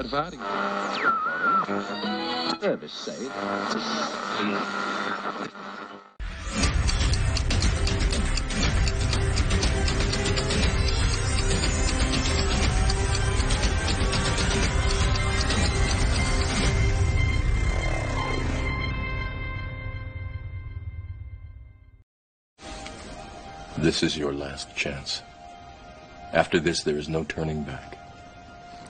ervaring. Service safe. This is your last chance. After this, there is no turning back.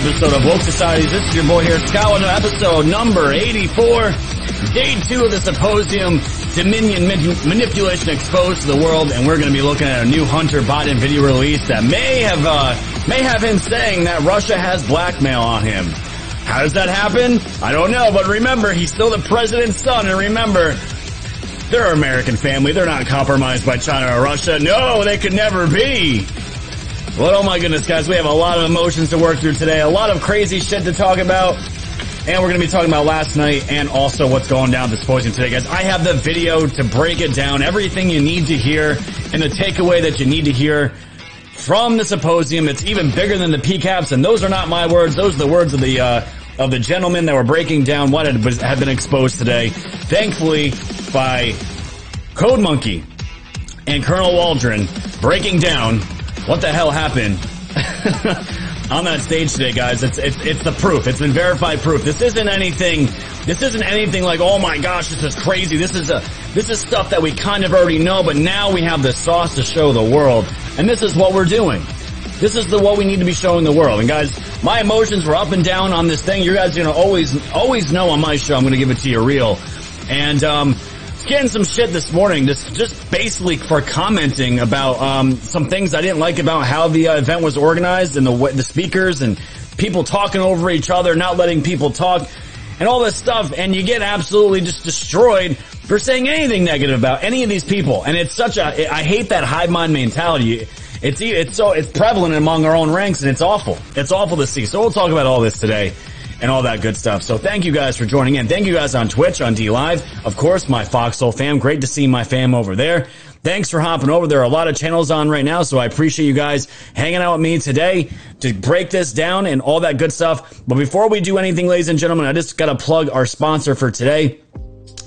Episode of Woke Societies. This is your boy here, with episode number 84. Day two of the symposium, Dominion Mani- Manipulation Exposed to the World, and we're going to be looking at a new Hunter Biden video release that may have, uh, may have him saying that Russia has blackmail on him. How does that happen? I don't know, but remember, he's still the president's son, and remember, they're an American family. They're not compromised by China or Russia. No, they could never be. Well, oh my goodness, guys, we have a lot of emotions to work through today. A lot of crazy shit to talk about. And we're going to be talking about last night and also what's going down the symposium today, guys. I have the video to break it down, everything you need to hear, and the takeaway that you need to hear from the symposium. It's even bigger than the PCAPs, and those are not my words. Those are the words of the uh, of the gentlemen that were breaking down what had, had been exposed today. Thankfully, by Code Monkey and Colonel Waldron breaking down what the hell happened on that stage today, guys. It's, it's, it's the proof. It's been verified proof. This isn't anything, this isn't anything like, oh my gosh, this is crazy. This is a, this is stuff that we kind of already know, but now we have the sauce to show the world. And this is what we're doing. This is the what we need to be showing the world. And guys, my emotions were up and down on this thing. You guys are gonna always, always know on my show, I'm gonna give it to you real. And, um, getting some shit this morning, just just basically for commenting about um, some things I didn't like about how the uh, event was organized and the the speakers and people talking over each other, not letting people talk, and all this stuff. And you get absolutely just destroyed for saying anything negative about any of these people. And it's such a I hate that hive mind mentality. It's it's so it's prevalent among our own ranks, and it's awful. It's awful to see. So we'll talk about all this today and all that good stuff. So thank you guys for joining in. Thank you guys on Twitch, on DLive. Of course, my Foxhole fam. Great to see my fam over there. Thanks for hopping over. There are a lot of channels on right now, so I appreciate you guys hanging out with me today to break this down and all that good stuff. But before we do anything, ladies and gentlemen, I just gotta plug our sponsor for today.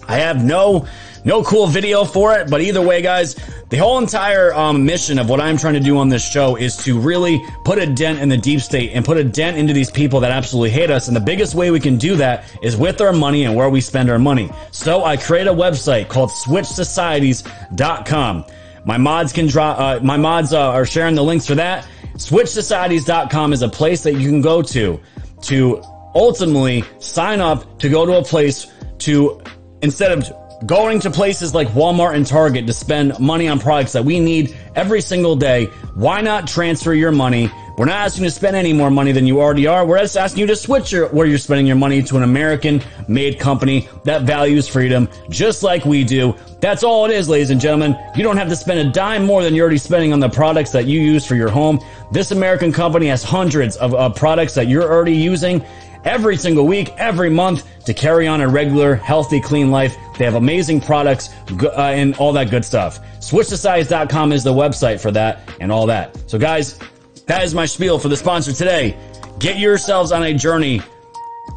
I have no no cool video for it, but either way, guys, the whole entire um, mission of what I'm trying to do on this show is to really put a dent in the deep state and put a dent into these people that absolutely hate us. And the biggest way we can do that is with our money and where we spend our money. So I create a website called SwitchSocieties.com. My mods can draw. Uh, my mods uh, are sharing the links for that. SwitchSocieties.com is a place that you can go to to ultimately sign up to go to a place to instead of going to places like Walmart and Target to spend money on products that we need every single day, why not transfer your money? We're not asking you to spend any more money than you already are. We're just asking you to switch your, where you're spending your money to an American made company that values freedom just like we do. That's all it is, ladies and gentlemen. You don't have to spend a dime more than you're already spending on the products that you use for your home. This American company has hundreds of, of products that you're already using every single week, every month to carry on a regular, healthy, clean life. They have amazing products uh, and all that good stuff. SwitchSocieties.com is the website for that and all that. So guys, that is my spiel for the sponsor today. Get yourselves on a journey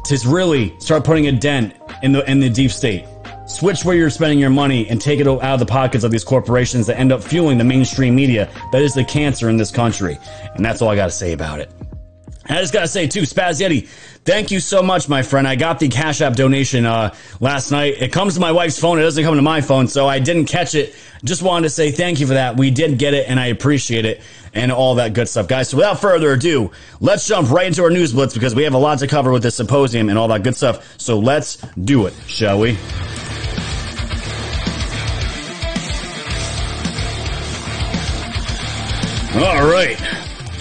to really start putting a dent in the in the deep state. Switch where you're spending your money and take it out of the pockets of these corporations that end up fueling the mainstream media that is the cancer in this country. And that's all I got to say about it. I just gotta say too, Spaz Yeti, thank you so much, my friend. I got the Cash App donation uh, last night. It comes to my wife's phone. It doesn't come to my phone, so I didn't catch it. Just wanted to say thank you for that. We did get it, and I appreciate it, and all that good stuff, guys. So without further ado, let's jump right into our news blitz because we have a lot to cover with this symposium and all that good stuff. So let's do it, shall we? All right.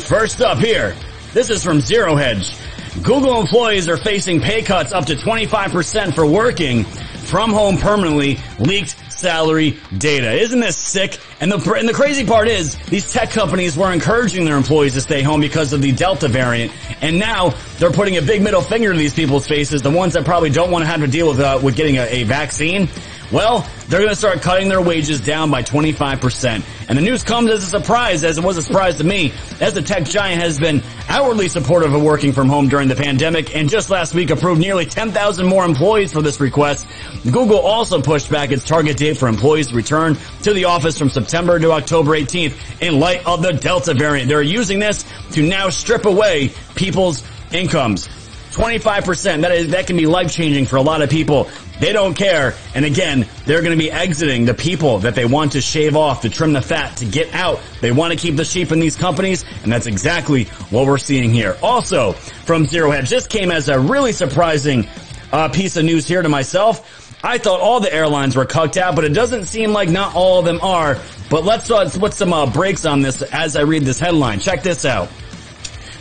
First up here, this is from Zero Hedge. Google employees are facing pay cuts up to 25% for working from home permanently, leaked salary data. Isn't this sick? And the, and the crazy part is these tech companies were encouraging their employees to stay home because of the Delta variant. And now they're putting a big middle finger to these people's faces, the ones that probably don't want to have to deal with, uh, with getting a, a vaccine. Well, they're going to start cutting their wages down by 25%. And the news comes as a surprise, as it was a surprise to me, as the tech giant has been outwardly supportive of working from home during the pandemic and just last week approved nearly 10,000 more employees for this request. Google also pushed back its target date for employees to return to the office from September to October 18th in light of the Delta variant. They're using this to now strip away people's incomes. 25%. That is, that can be life changing for a lot of people. They don't care. And again, they're going to be exiting the people that they want to shave off, to trim the fat, to get out. They want to keep the sheep in these companies. And that's exactly what we're seeing here. Also from Zero Hedge, this came as a really surprising uh, piece of news here to myself. I thought all the airlines were cucked out, but it doesn't seem like not all of them are. But let's, uh, let's put some uh, brakes on this as I read this headline. Check this out.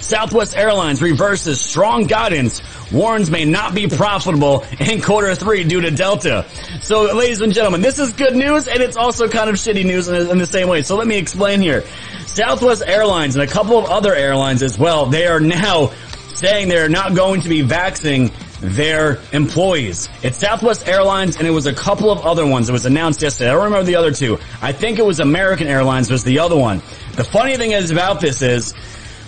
Southwest Airlines reverses strong guidance, warns may not be profitable in quarter three due to Delta. So ladies and gentlemen, this is good news and it's also kind of shitty news in, the same way. So let me explain here. Southwest Airlines and a couple of other airlines as well, they are now saying they're not going to be vaccinating their employees. It's Southwest Airlines and it was a couple of other ones. It was announced yesterday. I don't remember the other two. I think it was American Airlines was the other one. The funny thing is about this is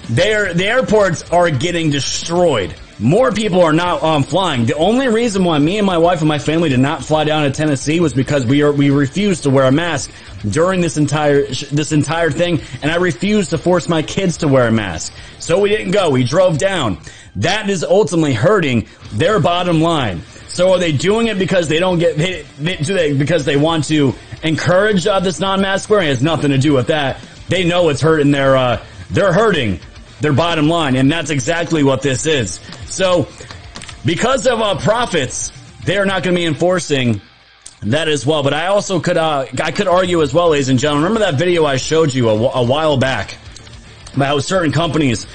they're, the airports are getting destroyed. More people are not um, flying. The only reason why me and my wife and my family did not fly down to Tennessee was because we are we refused to wear a mask during this entire this entire thing, and I refused to force my kids to wear a mask. So we didn't go. We drove down. That is ultimately hurting their bottom line. So are they doing it because they don't get they, do they because they want to encourage uh, this non-mask wearing? It has nothing to do with that. They know it's hurting their uh, they're hurting their bottom line. And that's exactly what this is. So because of uh, profits, they are not going to be enforcing that as well. But I also could, uh, I could argue as well, ladies and gentlemen. Remember that video I showed you a, a while back about certain companies,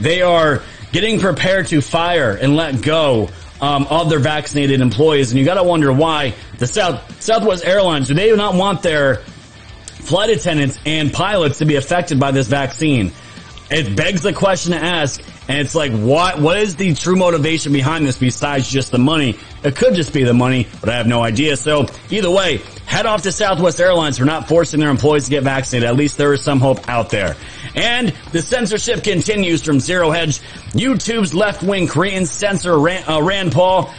they are getting prepared to fire and let go um, of their vaccinated employees. And you got to wonder why the South Southwest Airlines do they not want their flight attendants and pilots to be affected by this vaccine? It begs the question to ask, and it's like, what, what is the true motivation behind this besides just the money? It could just be the money, but I have no idea. So either way, head off to Southwest Airlines for not forcing their employees to get vaccinated. At least there is some hope out there. And the censorship continues from Zero Hedge. YouTube's left-wing Korean censor Rand, uh, Rand Paul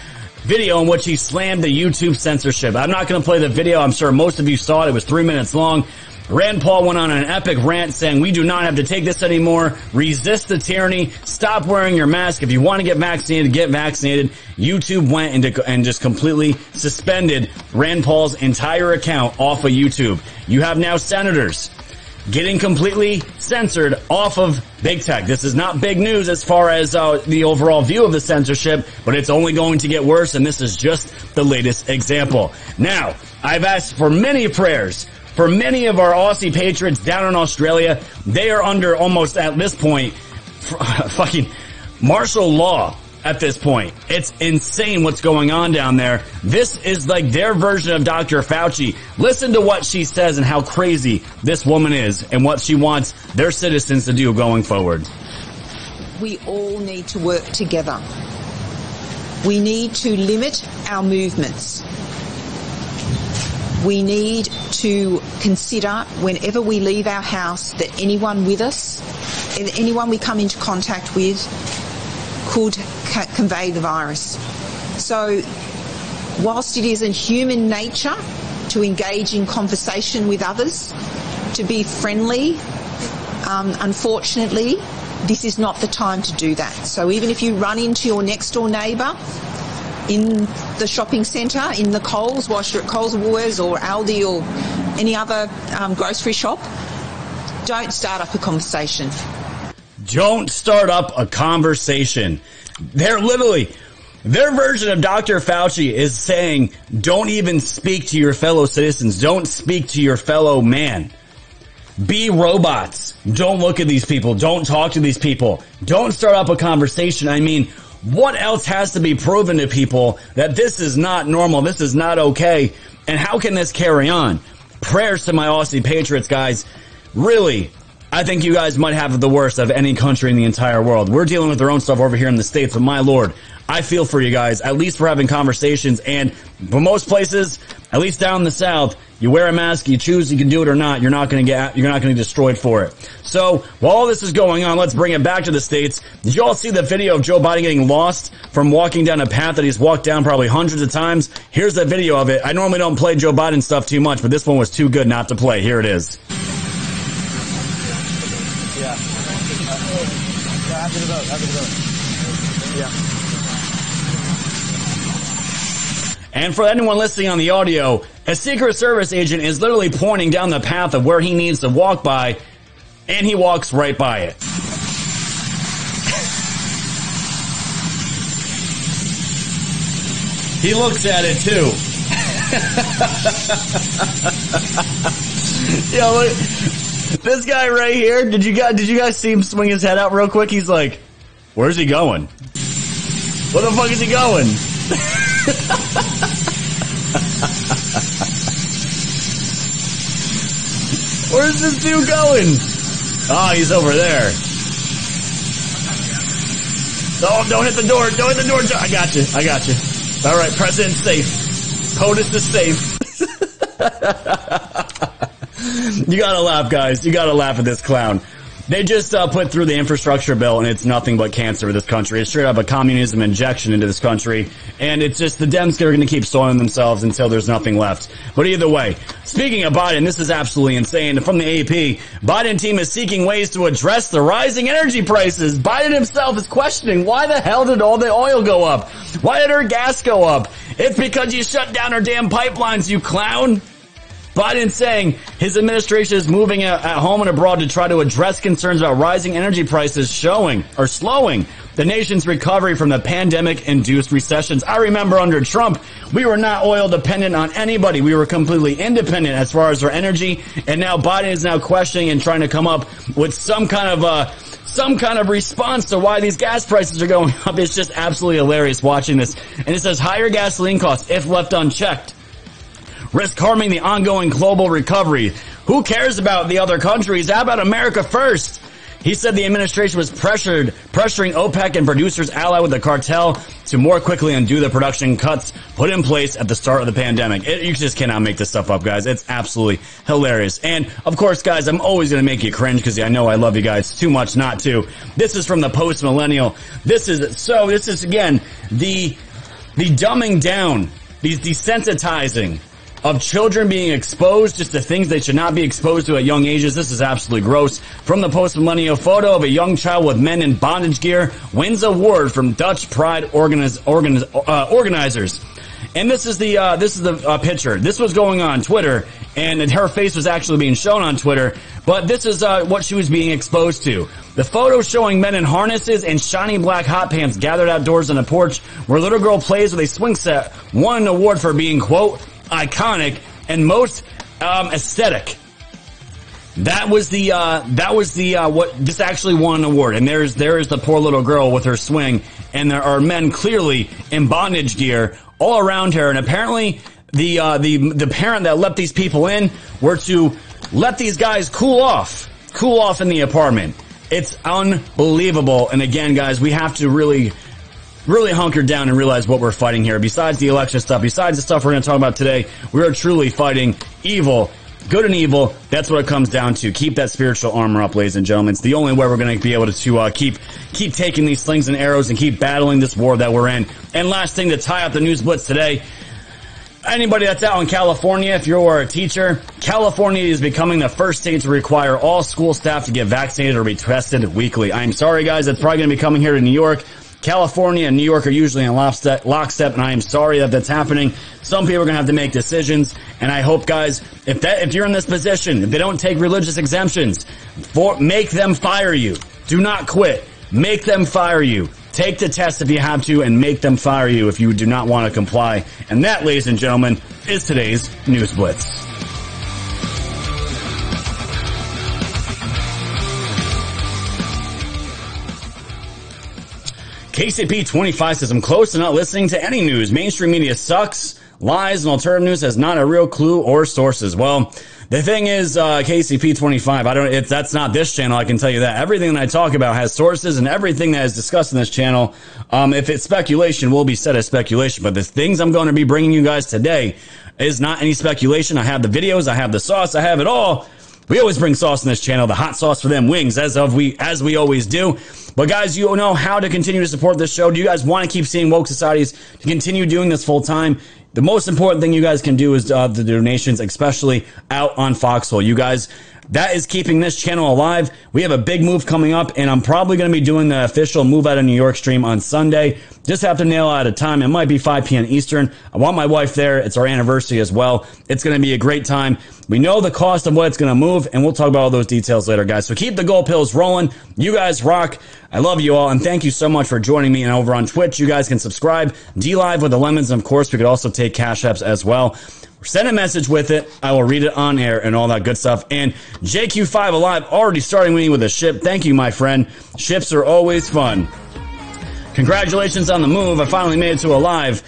video in which he slammed the YouTube censorship. I'm not going to play the video. I'm sure most of you saw it. It was three minutes long. Rand Paul went on an epic rant saying, we do not have to take this anymore. Resist the tyranny. Stop wearing your mask. If you want to get vaccinated, get vaccinated. YouTube went into, and just completely suspended Rand Paul's entire account off of YouTube. You have now senators getting completely censored off of big tech. This is not big news as far as uh, the overall view of the censorship, but it's only going to get worse, and this is just the latest example. Now, I've asked for many prayers for many of our Aussie patriots down in Australia, they are under almost at this point fucking martial law at this point. It's insane what's going on down there. This is like their version of Dr. Fauci. Listen to what she says and how crazy this woman is and what she wants their citizens to do going forward. We all need to work together. We need to limit our movements we need to consider whenever we leave our house that anyone with us, anyone we come into contact with could ca- convey the virus. So whilst it is in human nature to engage in conversation with others, to be friendly, um, unfortunately, this is not the time to do that. So even if you run into your next door neighbour in the shopping centre, in the Coles, you're at Coles Woolworths or Aldi or any other um, grocery shop, don't start up a conversation. Don't start up a conversation. They're literally, their version of Dr. Fauci is saying, don't even speak to your fellow citizens. Don't speak to your fellow man. Be robots. Don't look at these people. Don't talk to these people. Don't start up a conversation. I mean, what else has to be proven to people that this is not normal? This is not okay. And how can this carry on? Prayers to my Aussie Patriots, guys. Really, I think you guys might have the worst of any country in the entire world. We're dealing with our own stuff over here in the States, but my lord, I feel for you guys. At least we're having conversations and for most places, at least down in the South, you wear a mask, you choose you can do it or not, you're not gonna get, you're not gonna get destroyed for it. So, while all this is going on, let's bring it back to the States. Did you all see the video of Joe Biden getting lost from walking down a path that he's walked down probably hundreds of times? Here's the video of it. I normally don't play Joe Biden stuff too much, but this one was too good not to play. Here it is. Yeah. After the vote, after the vote. Yeah. And for anyone listening on the audio, a Secret Service agent is literally pointing down the path of where he needs to walk by, and he walks right by it. he looks at it too. Yo, look, this guy right here. Did you guys did you guys see him swing his head out real quick? He's like, "Where's he going? Where the fuck is he going?" Where's this dude going? Oh, he's over there. Oh, don't hit the door. Don't hit the door. I got you. I got you. All right, President's safe. POTUS is safe. you gotta laugh, guys. You gotta laugh at this clown. They just uh, put through the infrastructure bill, and it's nothing but cancer for this country. It's straight up a communism injection into this country, and it's just the Dems are going to keep soiling themselves until there's nothing left. But either way, speaking of Biden, this is absolutely insane. From the AP, Biden team is seeking ways to address the rising energy prices. Biden himself is questioning why the hell did all the oil go up? Why did our gas go up? It's because you shut down our damn pipelines, you clown. Biden saying his administration is moving at home and abroad to try to address concerns about rising energy prices showing or slowing the nation's recovery from the pandemic induced recessions. I remember under Trump, we were not oil dependent on anybody. We were completely independent as far as our energy. And now Biden is now questioning and trying to come up with some kind of, uh, some kind of response to why these gas prices are going up. It's just absolutely hilarious watching this. And it says higher gasoline costs if left unchecked risk harming the ongoing global recovery. Who cares about the other countries? How about America first? He said the administration was pressured, pressuring OPEC and producers allied with the cartel to more quickly undo the production cuts put in place at the start of the pandemic. It, you just cannot make this stuff up, guys. It's absolutely hilarious. And of course, guys, I'm always going to make you cringe because I know I love you guys too much not to. This is from the post millennial. This is, so this is again, the, the dumbing down, the desensitizing of children being exposed just to things they should not be exposed to at young ages. This is absolutely gross. From the post-millennial photo of a young child with men in bondage gear wins award from Dutch Pride organiz, organiz, uh, organizers. And this is the uh, this is the uh, picture. This was going on Twitter, and her face was actually being shown on Twitter. But this is uh, what she was being exposed to. The photo showing men in harnesses and shiny black hot pants gathered outdoors on a porch where a little girl plays with a swing set won an award for being quote iconic, and most um, aesthetic. That was the uh, that was the uh, what this actually won an award, and there's there is the poor little girl with her swing, and there are men clearly in bondage gear all around her, and apparently the uh, the the parent that let these people in were to let these guys cool off, cool off in the apartment. It's unbelievable, and again, guys, we have to really really hunker down and realize what we're fighting here. Besides the election stuff, besides the stuff we're going to talk about today, we are truly fighting evil. Good and evil, that's what it comes down to. Keep that spiritual armor up, ladies and gentlemen. It's the only way we're going to be able to, uh, keep keep taking these slings and arrows and keep battling this war that we're in. And last thing to tie up the news blitz today, Anybody that's out in California, if you're a teacher, California is becoming the first state to require all school staff to get vaccinated or be tested weekly. I'm sorry guys, it's probably going to be coming here to New York. California and New York are usually in lockstep, lockstep, and I am sorry that that's happening. Some people are going to have to make decisions, and I hope, guys, if that if you're in this position, if they don't take religious exemptions, for make them fire you. Do not quit. Make them fire you. Take the test if you have to, and make them fire you if you do not want to comply. And that, ladies and gentlemen, is today's news blitz. KCP 25 says, I'm close to not listening to any news. Mainstream media sucks, lies, and alternative news has not a real clue or sources. Well, the thing is, uh, KCP 25, I don't, it's, that's not this channel, I can tell you that. Everything that I talk about has sources, and everything that is discussed in this channel, um, if it's speculation, will be said as speculation. But the things I'm going to be bringing you guys today is not any speculation. I have the videos, I have the sauce, I have it all. We always bring sauce in this channel, the hot sauce for them wings, as of we as we always do. But guys, you know how to continue to support this show. Do you guys want to keep seeing woke societies to continue doing this full time? The most important thing you guys can do is uh, the donations, especially out on Foxhole. You guys that is keeping this channel alive. We have a big move coming up, and I'm probably going to be doing the official Move Out of New York stream on Sunday. Just have to nail out a time. It might be 5 p.m. Eastern. I want my wife there. It's our anniversary as well. It's going to be a great time. We know the cost of what it's going to move, and we'll talk about all those details later, guys. So keep the gold pills rolling. You guys rock. I love you all, and thank you so much for joining me. And over on Twitch, you guys can subscribe, DLive with the Lemons, and of course, we could also take cash apps as well send a message with it. I will read it on air and all that good stuff. And JQ5 Alive already starting me with a ship. Thank you, my friend. Ships are always fun. Congratulations on the move. I finally made it to Alive.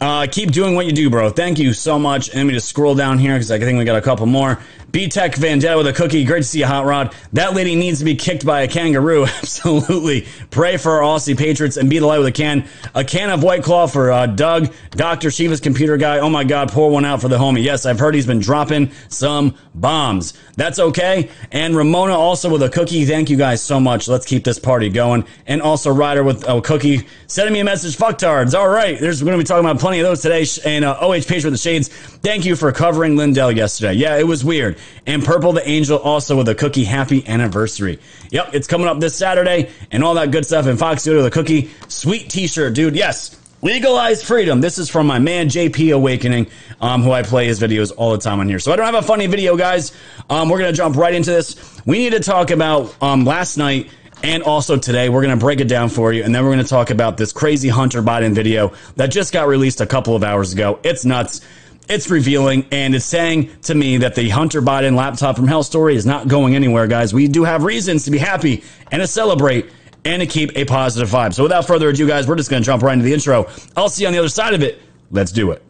Uh, keep doing what you do, bro. Thank you so much. And let me just scroll down here because I think we got a couple more. B Tech Vendetta with a cookie. Great to see you, Hot Rod. That lady needs to be kicked by a kangaroo. Absolutely. Pray for our Aussie Patriots and be the light with a can. A can of White Claw for uh, Doug, Dr. Shiva's computer guy. Oh my God, pour one out for the homie. Yes, I've heard he's been dropping some bombs. That's okay. And Ramona also with a cookie. Thank you guys so much. Let's keep this party going. And also Ryder with a cookie. Sending me a message. Fucktards. All right. There's we're going to be talking about plenty of those today. And uh, OH Page with the Shades. Thank you for covering Lindell yesterday. Yeah, it was weird. And Purple the Angel also with a cookie happy anniversary. Yep, it's coming up this Saturday and all that good stuff. And Fox with the cookie, sweet t shirt, dude. Yes. Legalize freedom. This is from my man JP Awakening, um, who I play his videos all the time on here. So I don't have a funny video, guys. Um, we're gonna jump right into this. We need to talk about um, last night and also today. We're gonna break it down for you, and then we're gonna talk about this crazy Hunter Biden video that just got released a couple of hours ago. It's nuts it's revealing and it's saying to me that the Hunter Biden laptop from hell story is not going anywhere, guys. We do have reasons to be happy and to celebrate and to keep a positive vibe. So without further ado, guys, we're just going to jump right into the intro. I'll see you on the other side of it. Let's do it.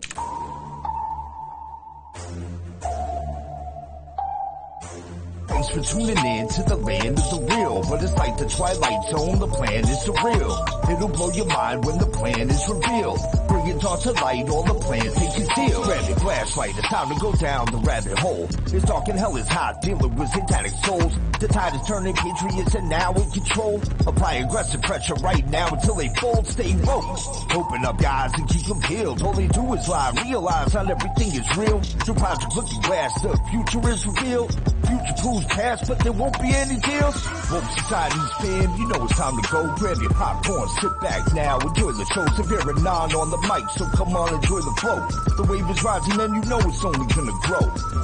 Thanks for tuning in to the land of the real. But it's like the Twilight Zone, the plan is surreal. It'll blow your mind when the plan is revealed. All to light, all the plans take concealed. Grab your flashlight, it's time to go down the rabbit hole. It's dark and hell is hot, dealing with satanic souls. The tide is turning, patriots are now in control. Apply aggressive pressure right now until they fold, stay woke. Open up your eyes and keep them peeled. All they do is lie, realize not everything is real. Through Project Looking Glass, the future is revealed. Future proves past, but there won't be any deals. Woke society's fam, you know it's time to go. Grab your popcorn, sit back now, enjoy the show. Severe and non on the mic, so come on, enjoy the flow. The wave is rising and you know it's only gonna grow.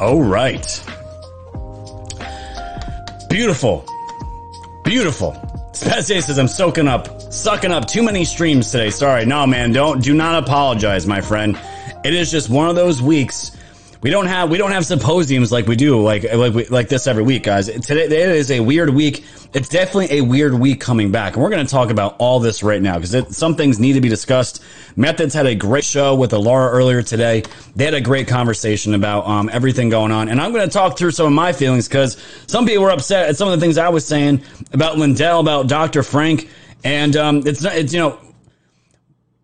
All right. Beautiful. Beautiful. Spaz says I'm soaking up, sucking up too many streams today. Sorry. No, man, don't, do not apologize, my friend. It is just one of those weeks. We don't have, we don't have symposiums like we do, like, like, we, like this every week, guys. Today, it is a weird week. It's definitely a weird week coming back. And we're going to talk about all this right now because some things need to be discussed. Methods had a great show with Laura earlier today. They had a great conversation about um, everything going on. And I'm going to talk through some of my feelings because some people were upset at some of the things I was saying about Lindell, about Dr. Frank. And um, it's not, it's, you know,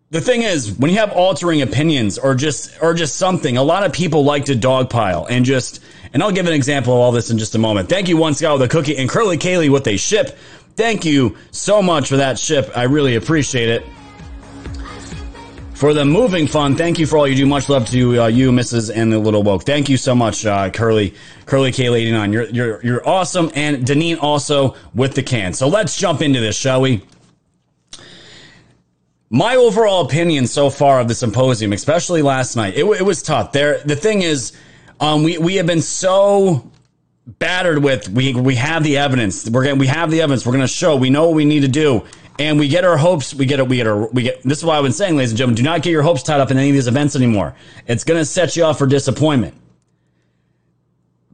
the thing is, when you have altering opinions or just or just something, a lot of people like to dogpile and just and I'll give an example of all this in just a moment. Thank you, one Scott with a cookie and Curly Kaylee with a ship. Thank you so much for that ship. I really appreciate it. For the moving fund, thank you for all you do. Much love to uh, you, Mrs. and the Little Woke. Thank you so much, uh, Curly, Curly K89. You're, you're, you're awesome. And Deneen also with the can. So let's jump into this, shall we? My overall opinion so far of the symposium, especially last night, it, it was tough. There, the thing is, um, we, we have been so battered with we we have the evidence. We're going we have the evidence. We're going to show. We know what we need to do, and we get our hopes. We get it. We get our we get. This is why I've been saying, ladies and gentlemen, do not get your hopes tied up in any of these events anymore. It's going to set you off for disappointment.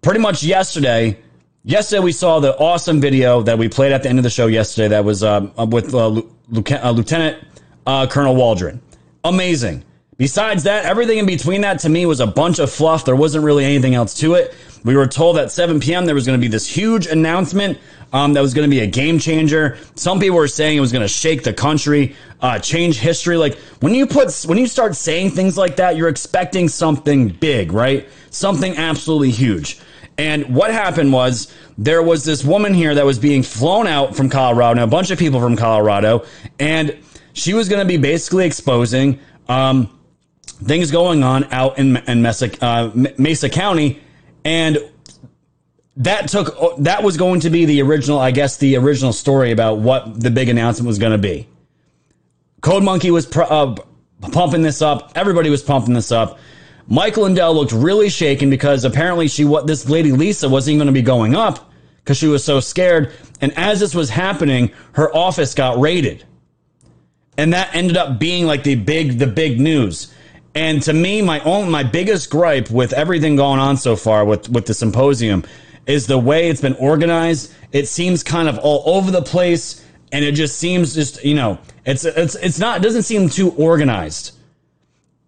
Pretty much yesterday. Yesterday we saw the awesome video that we played at the end of the show yesterday. That was uh, with uh, uh, Lieutenant uh, Colonel Waldron. Amazing. Besides that, everything in between that to me was a bunch of fluff. There wasn't really anything else to it. We were told at 7 p.m. there was going to be this huge announcement um, that was going to be a game changer. Some people were saying it was going to shake the country, uh, change history. Like when you put when you start saying things like that, you're expecting something big, right? Something absolutely huge. And what happened was there was this woman here that was being flown out from Colorado, a bunch of people from Colorado, and she was going to be basically exposing um, things going on out in, in Mesa, uh, Mesa County and that took that was going to be the original, I guess, the original story about what the big announcement was going to be. Code Monkey was pr- uh, pumping this up. Everybody was pumping this up. Michael Lindell looked really shaken because apparently she what this lady Lisa wasn't even going to be going up because she was so scared. And as this was happening, her office got raided, and that ended up being like the big the big news. And to me, my own my biggest gripe with everything going on so far with with the symposium is the way it's been organized. It seems kind of all over the place, and it just seems just you know it's it's it's not it doesn't seem too organized.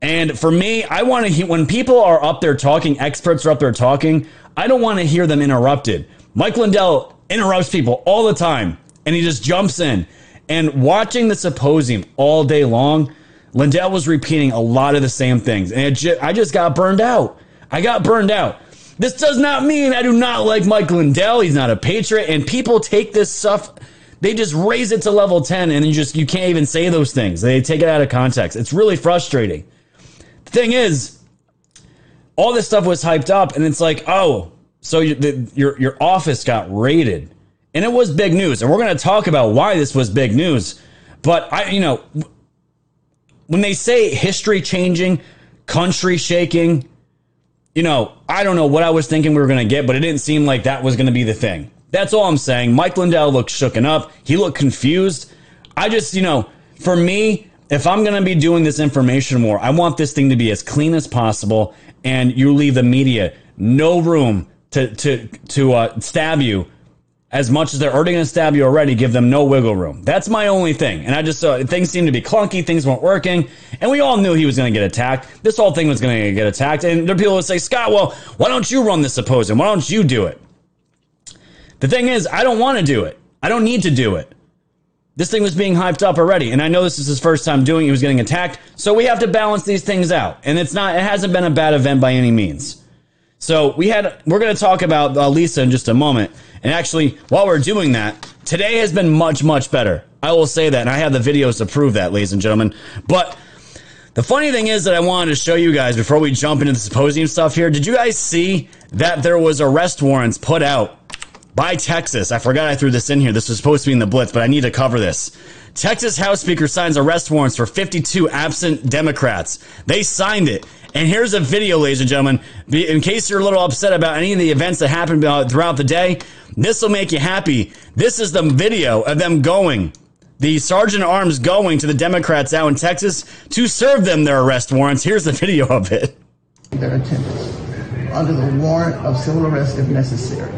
And for me, I want to hear when people are up there talking, experts are up there talking. I don't want to hear them interrupted. Mike Lindell interrupts people all the time, and he just jumps in. And watching the symposium all day long Lindell was repeating a lot of the same things, and I just got burned out. I got burned out. This does not mean I do not like Mike Lindell. He's not a patriot, and people take this stuff. They just raise it to level 10 and you just you can't even say those things. They take it out of context. It's really frustrating. The thing is, all this stuff was hyped up and it's like, "Oh, so you, the, your your office got raided." And it was big news. And we're going to talk about why this was big news. But I, you know, when they say history changing, country shaking, you know, I don't know what I was thinking we were going to get, but it didn't seem like that was going to be the thing. That's all I'm saying. Mike Lindell looked shooken up. He looked confused. I just, you know, for me, if I'm going to be doing this information war, I want this thing to be as clean as possible, and you leave the media no room to to to uh, stab you as much as they're already going to stab you already, give them no wiggle room. That's my only thing. And I just saw uh, things seemed to be clunky, things weren't working, and we all knew he was going to get attacked. This whole thing was going to get attacked, and there are people would say, Scott, well, why don't you run this symposium? Why don't you do it? The thing is, I don't want to do it. I don't need to do it. This thing was being hyped up already, and I know this is his first time doing it. He was getting attacked, so we have to balance these things out. And it's not, it hasn't been a bad event by any means. So we had, we're going to talk about uh, Lisa in just a moment. And actually, while we're doing that, today has been much, much better. I will say that. And I have the videos to prove that, ladies and gentlemen. But the funny thing is that I wanted to show you guys before we jump into the symposium stuff here. Did you guys see that there was arrest warrants put out by Texas? I forgot I threw this in here. This was supposed to be in the blitz, but I need to cover this. Texas House Speaker signs arrest warrants for 52 absent Democrats. They signed it. And here's a video, ladies and gentlemen. In case you're a little upset about any of the events that happened throughout the day, this will make you happy. This is the video of them going, the sergeant arms going to the Democrats out in Texas to serve them their arrest warrants. Here's the video of it. Their attendance under the warrant of civil arrest if necessary.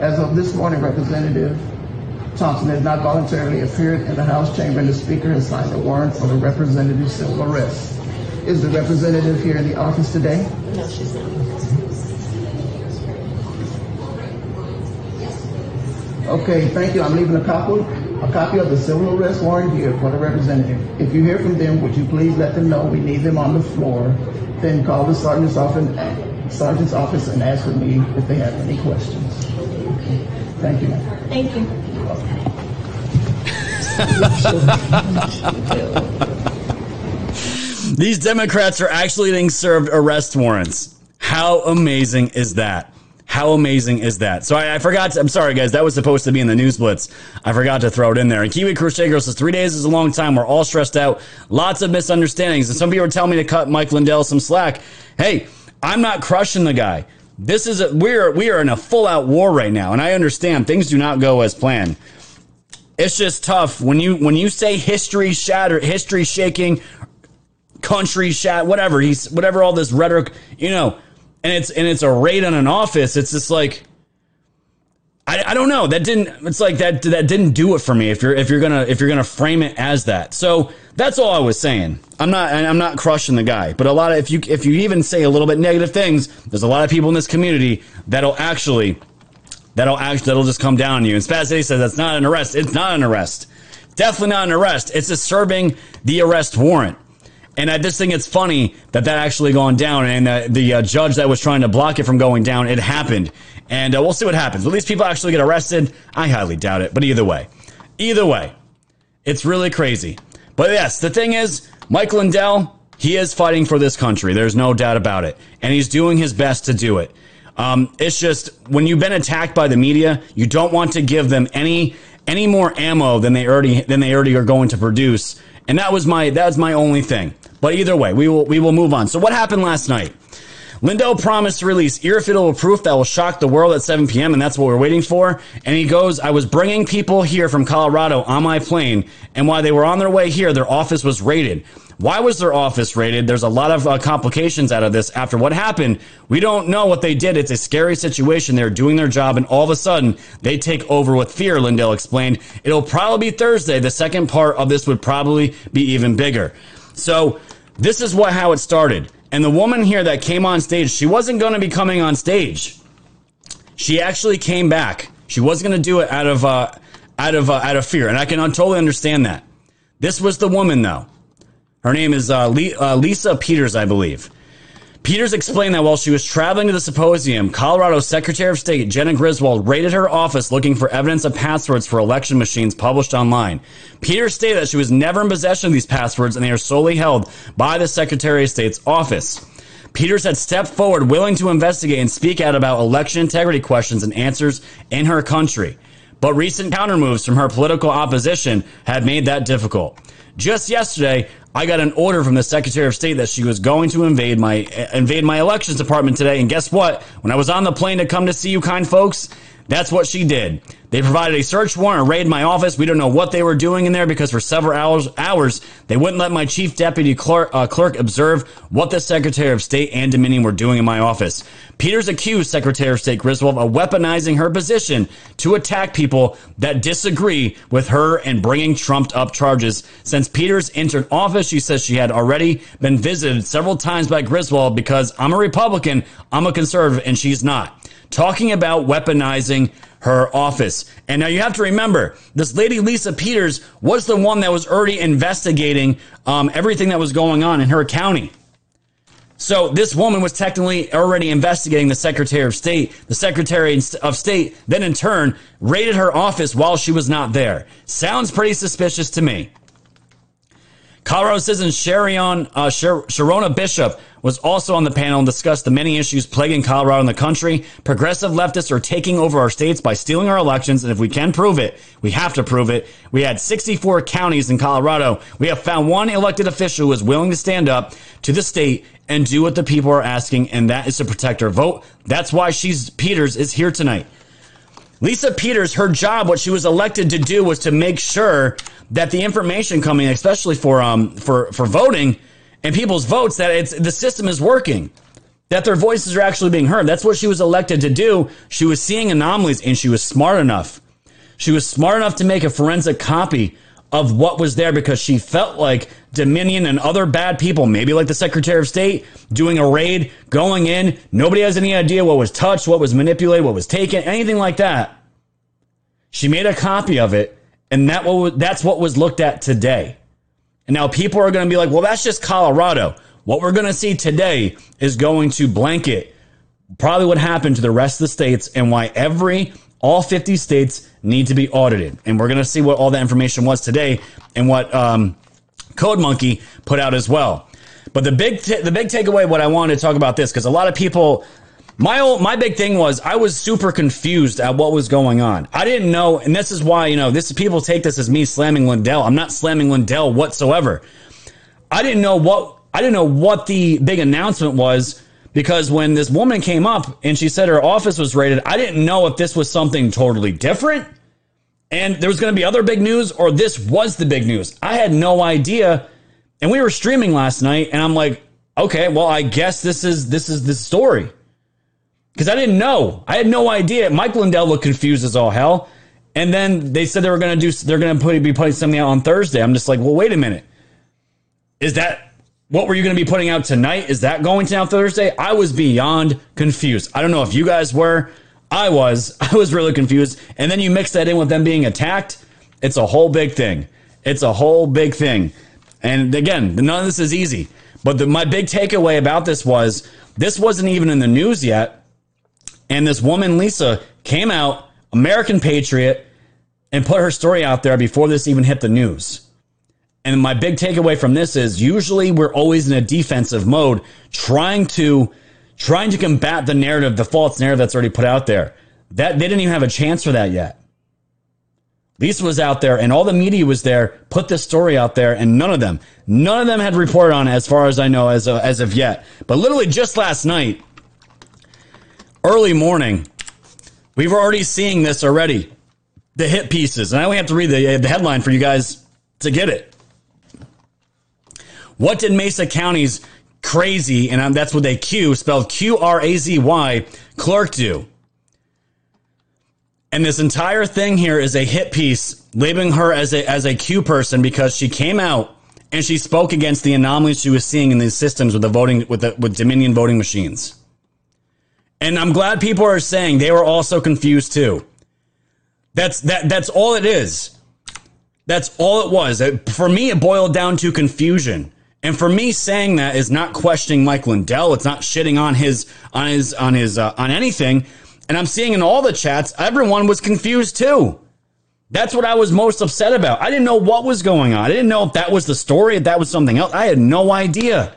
As of this morning, Representative Thompson has not voluntarily appeared in the House chamber and the Speaker has signed a warrant for the representative's civil arrest. Is the representative here in the office today? No, she's not. Okay, thank you. I'm leaving a copy, a copy of the civil arrest warrant here for the representative. If you hear from them, would you please let them know we need them on the floor? Then call the sergeant's office, sergeant's office and ask for me if they have any questions. Thank you. Thank you. These Democrats are actually being served arrest warrants. How amazing is that? How amazing is that? So I, I forgot. To, I'm sorry, guys. That was supposed to be in the news blitz. I forgot to throw it in there. And Kiwi Crochet Girl says three days is a long time. We're all stressed out. Lots of misunderstandings. And some people are telling me to cut Mike Lindell some slack. Hey, I'm not crushing the guy. This is a, we're we are in a full out war right now, and I understand things do not go as planned. It's just tough when you when you say history shatter, history shaking, country shat, whatever he's whatever all this rhetoric, you know, and it's and it's a raid on an office. It's just like I, I don't know. That didn't. It's like that. That didn't do it for me. If you're if you're gonna if you're gonna frame it as that. So that's all I was saying. I'm not I'm not crushing the guy, but a lot of if you if you even say a little bit negative things, there's a lot of people in this community that'll actually that'll actually that'll just come down on you. And Spaz City says that's not an arrest. It's not an arrest. Definitely not an arrest. It's just serving the arrest warrant. And I just think it's funny that that actually gone down, and uh, the uh, judge that was trying to block it from going down, it happened. And uh, we'll see what happens. Will these people actually get arrested? I highly doubt it. But either way, either way, it's really crazy. But yes, the thing is, Mike Lindell, he is fighting for this country. There's no doubt about it. And he's doing his best to do it. Um, it's just when you've been attacked by the media, you don't want to give them any any more ammo than they already than they already are going to produce. And that was my that was my only thing. But either way, we will we will move on. So what happened last night? Lindell promised to release irrefutable proof that will shock the world at 7 p.m., and that's what we're waiting for. And he goes, I was bringing people here from Colorado on my plane, and while they were on their way here, their office was raided. Why was their office raided? There's a lot of uh, complications out of this after what happened. We don't know what they did. It's a scary situation. They're doing their job, and all of a sudden, they take over with fear, Lindell explained. It'll probably be Thursday. The second part of this would probably be even bigger. So, this is what how it started. And the woman here that came on stage, she wasn't going to be coming on stage. She actually came back. She wasn't going to do it out of uh, out of uh, out of fear, and I can totally understand that. This was the woman, though. Her name is uh, Le- uh, Lisa Peters, I believe. Peters explained that while she was traveling to the symposium, Colorado Secretary of State Jena Griswold raided her office looking for evidence of passwords for election machines published online. Peters stated that she was never in possession of these passwords and they are solely held by the Secretary of State's office. Peters had stepped forward willing to investigate and speak out about election integrity questions and answers in her country. But recent countermoves from her political opposition have made that difficult. Just yesterday, I got an order from the Secretary of State that she was going to invade my invade my elections department today. And guess what? When I was on the plane to come to see you, kind folks, that's what she did. They provided a search warrant raided my office. We don't know what they were doing in there because for several hours, hours they wouldn't let my chief deputy clerk, uh, clerk observe what the Secretary of State and Dominion were doing in my office. Peters accused Secretary of State Griswold of weaponizing her position to attack people that disagree with her and bringing trumped up charges. Since Peters entered office, she says she had already been visited several times by Griswold because I'm a Republican, I'm a conservative, and she's not talking about weaponizing her office. And now you have to remember, this lady Lisa Peters was the one that was already investigating um, everything that was going on in her county. So this woman was technically already investigating the Secretary of State. The Secretary of State then in turn raided her office while she was not there. Sounds pretty suspicious to me. Colorado citizen Sharon, uh, Sherronna Bishop was also on the panel and discussed the many issues plaguing Colorado and the country. Progressive leftists are taking over our states by stealing our elections, and if we can prove it, we have to prove it. We had 64 counties in Colorado. We have found one elected official who is willing to stand up to the state and do what the people are asking, and that is to protect our vote. That's why she's Peters is here tonight. Lisa Peters, her job, what she was elected to do was to make sure that the information coming, especially for um for for voting and people's votes, that it's the system is working, that their voices are actually being heard. That's what she was elected to do. She was seeing anomalies, and she was smart enough. She was smart enough to make a forensic copy of what was there because she felt like Dominion and other bad people, maybe like the Secretary of State, doing a raid, going in. Nobody has any idea what was touched, what was manipulated, what was taken, anything like that. She made a copy of it and that what, that's what was looked at today. And now people are going to be like, well, that's just Colorado. What we're going to see today is going to blanket probably what happened to the rest of the states and why every all 50 states need to be audited. And we're going to see what all that information was today and what um, Code Monkey put out as well. But the big t- the big takeaway, what I wanted to talk about this, because a lot of people, my old, my big thing was I was super confused at what was going on. I didn't know, and this is why you know this people take this as me slamming Lindell. I'm not slamming Lindell whatsoever. I didn't know what I didn't know what the big announcement was because when this woman came up and she said her office was raided, I didn't know if this was something totally different and there was going to be other big news or this was the big news. I had no idea. And we were streaming last night and I'm like, okay, well, I guess this is this is the story. Cuz I didn't know. I had no idea. Mike Lindell looked confused as all hell. And then they said they were going to do they're going to put be putting something out on Thursday. I'm just like, "Well, wait a minute. Is that what were you going to be putting out tonight? Is that going to out Thursday? I was beyond confused. I don't know if you guys were. I was. I was really confused. And then you mix that in with them being attacked. It's a whole big thing. It's a whole big thing. And again, none of this is easy. But the, my big takeaway about this was this wasn't even in the news yet. And this woman, Lisa, came out, American Patriot, and put her story out there before this even hit the news. And my big takeaway from this is usually we're always in a defensive mode trying to trying to combat the narrative, the false narrative that's already put out there. That they didn't even have a chance for that yet. Lisa was out there and all the media was there, put this story out there, and none of them, none of them had reported on it as far as I know as, as of yet. But literally just last night, early morning, we were already seeing this already. The hit pieces. And I only have to read the, the headline for you guys to get it. What did Mesa County's crazy, and um, that's what they Q, spelled Q R A Z Y, clerk do? And this entire thing here is a hit piece labeling her as a as a Q person because she came out and she spoke against the anomalies she was seeing in these systems with the voting with the with Dominion voting machines. And I'm glad people are saying they were also confused too. That's that that's all it is. That's all it was. For me, it boiled down to confusion. And for me, saying that is not questioning Mike Lindell. It's not shitting on his on his on his uh, on anything. And I'm seeing in all the chats, everyone was confused too. That's what I was most upset about. I didn't know what was going on. I didn't know if that was the story, if that was something else. I had no idea.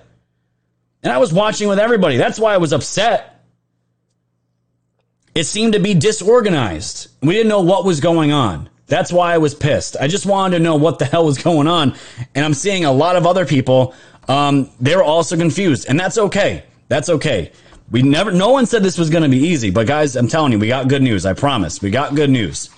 And I was watching with everybody. That's why I was upset. It seemed to be disorganized. We didn't know what was going on. That's why I was pissed. I just wanted to know what the hell was going on. And I'm seeing a lot of other people, um, they were also confused. And that's okay. That's okay. We never, no one said this was going to be easy. But guys, I'm telling you, we got good news. I promise. We got good news.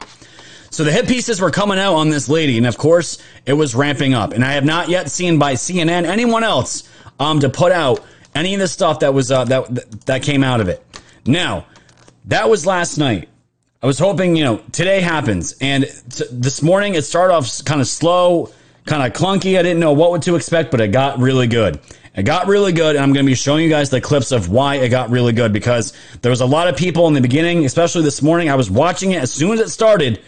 So the hit pieces were coming out on this lady. And of course, it was ramping up. And I have not yet seen by CNN, anyone else, um, to put out any of the stuff that was, uh, that, that came out of it. Now, that was last night. I was hoping, you know, today happens. And t- this morning it started off kind of slow, kind of clunky. I didn't know what to expect, but it got really good. It got really good, and I'm going to be showing you guys the clips of why it got really good because there was a lot of people in the beginning, especially this morning. I was watching it as soon as it started,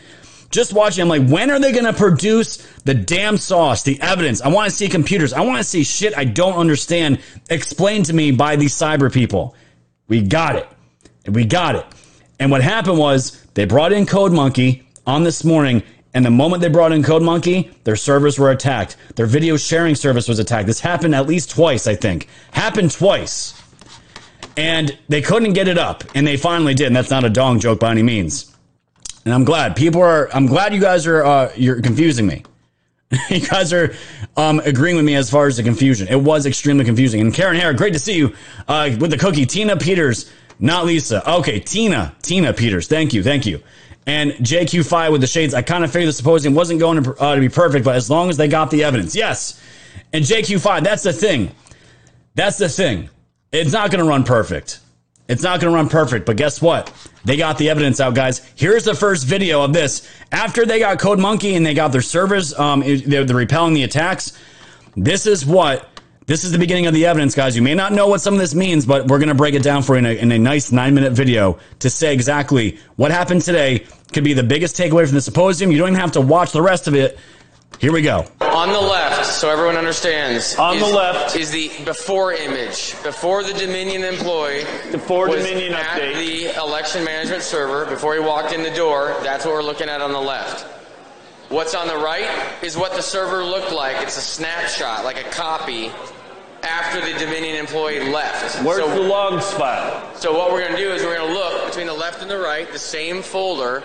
just watching. I'm like, when are they going to produce the damn sauce, the evidence? I want to see computers. I want to see shit I don't understand explained to me by these cyber people. We got it. We got it. And what happened was they brought in Code Monkey on this morning, and the moment they brought in Code Monkey, their servers were attacked. Their video sharing service was attacked. This happened at least twice, I think. Happened twice. And they couldn't get it up, and they finally did. And that's not a dong joke by any means. And I'm glad people are. I'm glad you guys are. Uh, you're confusing me. you guys are um, agreeing with me as far as the confusion. It was extremely confusing. And Karen Hare, great to see you uh, with the cookie. Tina Peters, not Lisa. Okay, Tina. Tina Peters. Thank you. Thank you. And JQ5 with the shades. I kind of figured the symposium wasn't going to, uh, to be perfect, but as long as they got the evidence. Yes. And JQ5, that's the thing. That's the thing. It's not going to run perfect. It's not going to run perfect, but guess what? They got the evidence out, guys. Here's the first video of this. After they got Code Monkey and they got their servers, um, they're, they're repelling the attacks. This is what this is the beginning of the evidence, guys. You may not know what some of this means, but we're going to break it down for you in a, in a nice nine minute video to say exactly what happened today. Could be the biggest takeaway from the symposium. You don't even have to watch the rest of it. Here we go. On the left, so everyone understands. On the left. is the before image. Before the Dominion employee. Before was Dominion at update. the election management server, before he walked in the door, that's what we're looking at on the left. What's on the right is what the server looked like. It's a snapshot, like a copy, after the Dominion employee left. Where's so, the logs file? so what we're going to do is we're going to look between the left and the right, the same folder,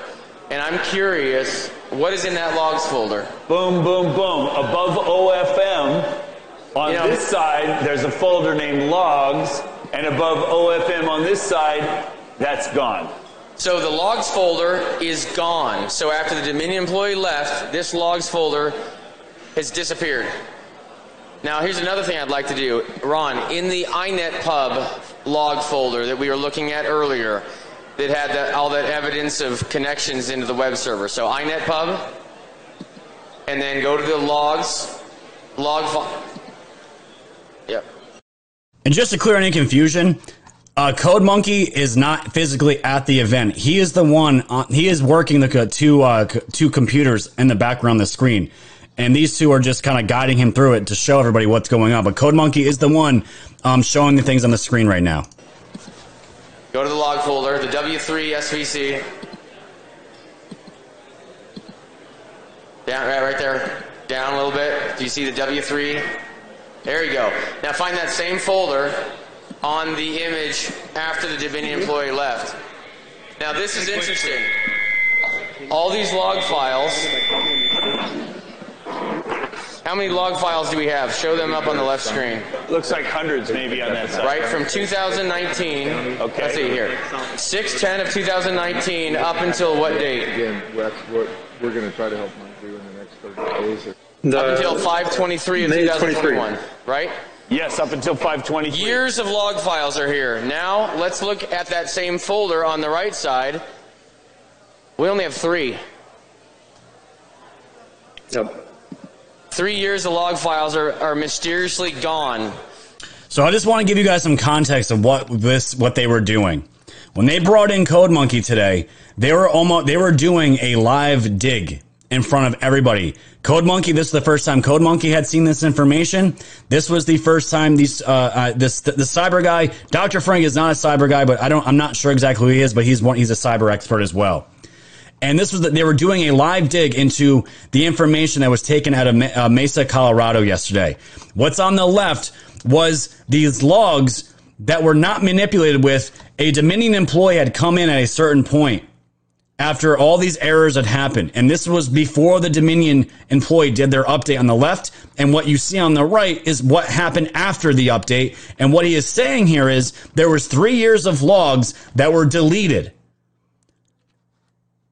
and I'm curious, what is in that logs folder? Boom, boom, boom. Above OFM, on You know- this side, there's a folder named logs, and above OFM on this side, that's gone. So the logs folder is gone. So after the Dominion employee left, this logs folder has disappeared. Now here's another thing I'd like to do. Ron, in the inetpub log folder that we were looking at earlier, that had that, all that evidence of connections into the web server. So inetpub, and then go to the logs, log. Yep. And just to clear any confusion, uh, Code Monkey is not physically at the event. He is the one. On, he is working the two uh, two computers in the background, the screen, and these two are just kind of guiding him through it to show everybody what's going on. But Code Monkey is the one um, showing the things on the screen right now. Go to the log folder, the W3SVC. Down, right, right there. Down a little bit. Do you see the W3? There you go. Now find that same folder on the image after the Dominion employee left. Now this is interesting. All these log files. How many log files do we have? Show them up on the left screen. Looks like hundreds maybe on that side. Right from 2019. Okay. Let's see here. 610 of 2019 up until what date? Again, that's what we're going to try to help Mike do in the next 30 days. up until 523 of May 2021. Right? Yes, up until 523. Years of log files are here. Now let's look at that same folder on the right side. We only have three. Three years of log files are, are mysteriously gone. So I just want to give you guys some context of what this what they were doing. When they brought in Code Monkey today, they were almost they were doing a live dig in front of everybody. Code Monkey, this is the first time Code Monkey had seen this information. This was the first time these uh, uh this the, the cyber guy, Dr. Frank is not a cyber guy, but I don't I'm not sure exactly who he is, but he's one he's a cyber expert as well. And this was that they were doing a live dig into the information that was taken out of uh, Mesa, Colorado yesterday. What's on the left was these logs that were not manipulated with. A Dominion employee had come in at a certain point after all these errors had happened. And this was before the Dominion employee did their update on the left. And what you see on the right is what happened after the update. And what he is saying here is there was three years of logs that were deleted.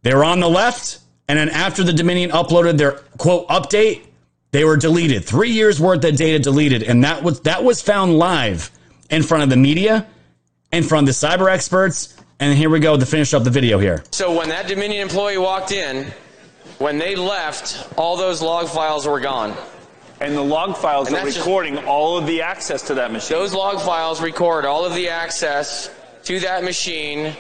They were on the left, and then after the Dominion uploaded their quote update, they were deleted. Three years worth of data deleted, and that was that was found live in front of the media, in front of the cyber experts. And here we go to finish up the video here. So when that Dominion employee walked in, when they left, all those log files were gone. And the log files And are that's just- recording all of the access to that machine. Those log files record all of the access to that machine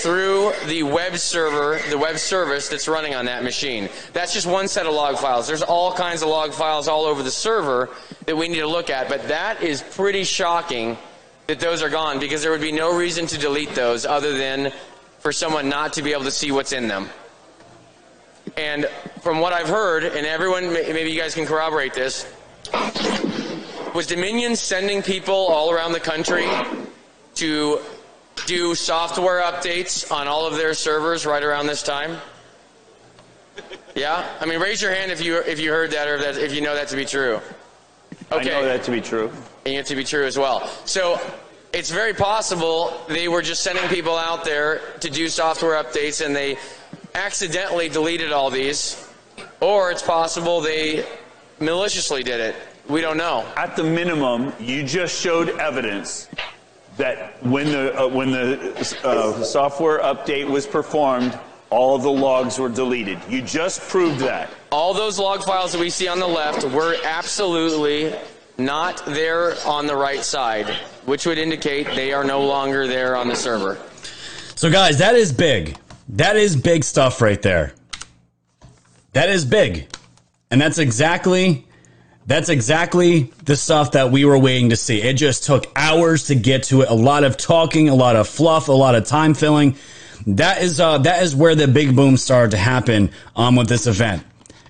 through the web server, the web service that's running on that machine. That's just one set of log files. There's all kinds of log files all over the server that we need to look at, but that is pretty shocking that those are gone because there would be no reason to delete those other than for someone not to be able to see what's in them. And from what I've heard, and everyone, maybe you guys can corroborate this, was Dominion sending people all around the country to do software updates on all of their servers right around this time? Yeah, I mean, raise your hand if you if you heard that or if, that, if you know that to be true. Okay, I know that to be true. It to be true as well. So it's very possible they were just sending people out there to do software updates and they accidentally deleted all these, or it's possible they maliciously did it. We don't know. At the minimum, you just showed evidence that when the uh, when the uh, software update was performed, all the logs were deleted. You just proved that. All those log files that we see on the left were absolutely not there on the right side, which would indicate they are no longer there on the server. So, guys, that is big. That is big stuff right there. That is big. And that's exactly that's exactly the stuff that we were waiting to see. It just took hours to get to it. A lot of talking, a lot of fluff, a lot of time filling. That is uh, that is where the big boom started to happen um, with this event,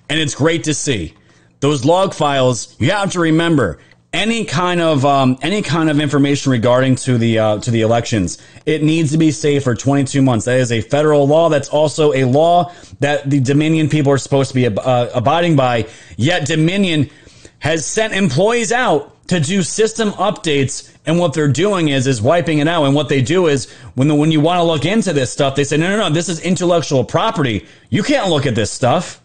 and it's great to see those log files. You have to remember any kind of um, any kind of information regarding to the uh, to the elections. It needs to be saved for 22 months. That is a federal law. That's also a law that the Dominion people are supposed to be uh, abiding by. Yet Dominion has sent employees out to do system updates and what they're doing is is wiping it out and what they do is when the, when you want to look into this stuff they say no no no this is intellectual property you can't look at this stuff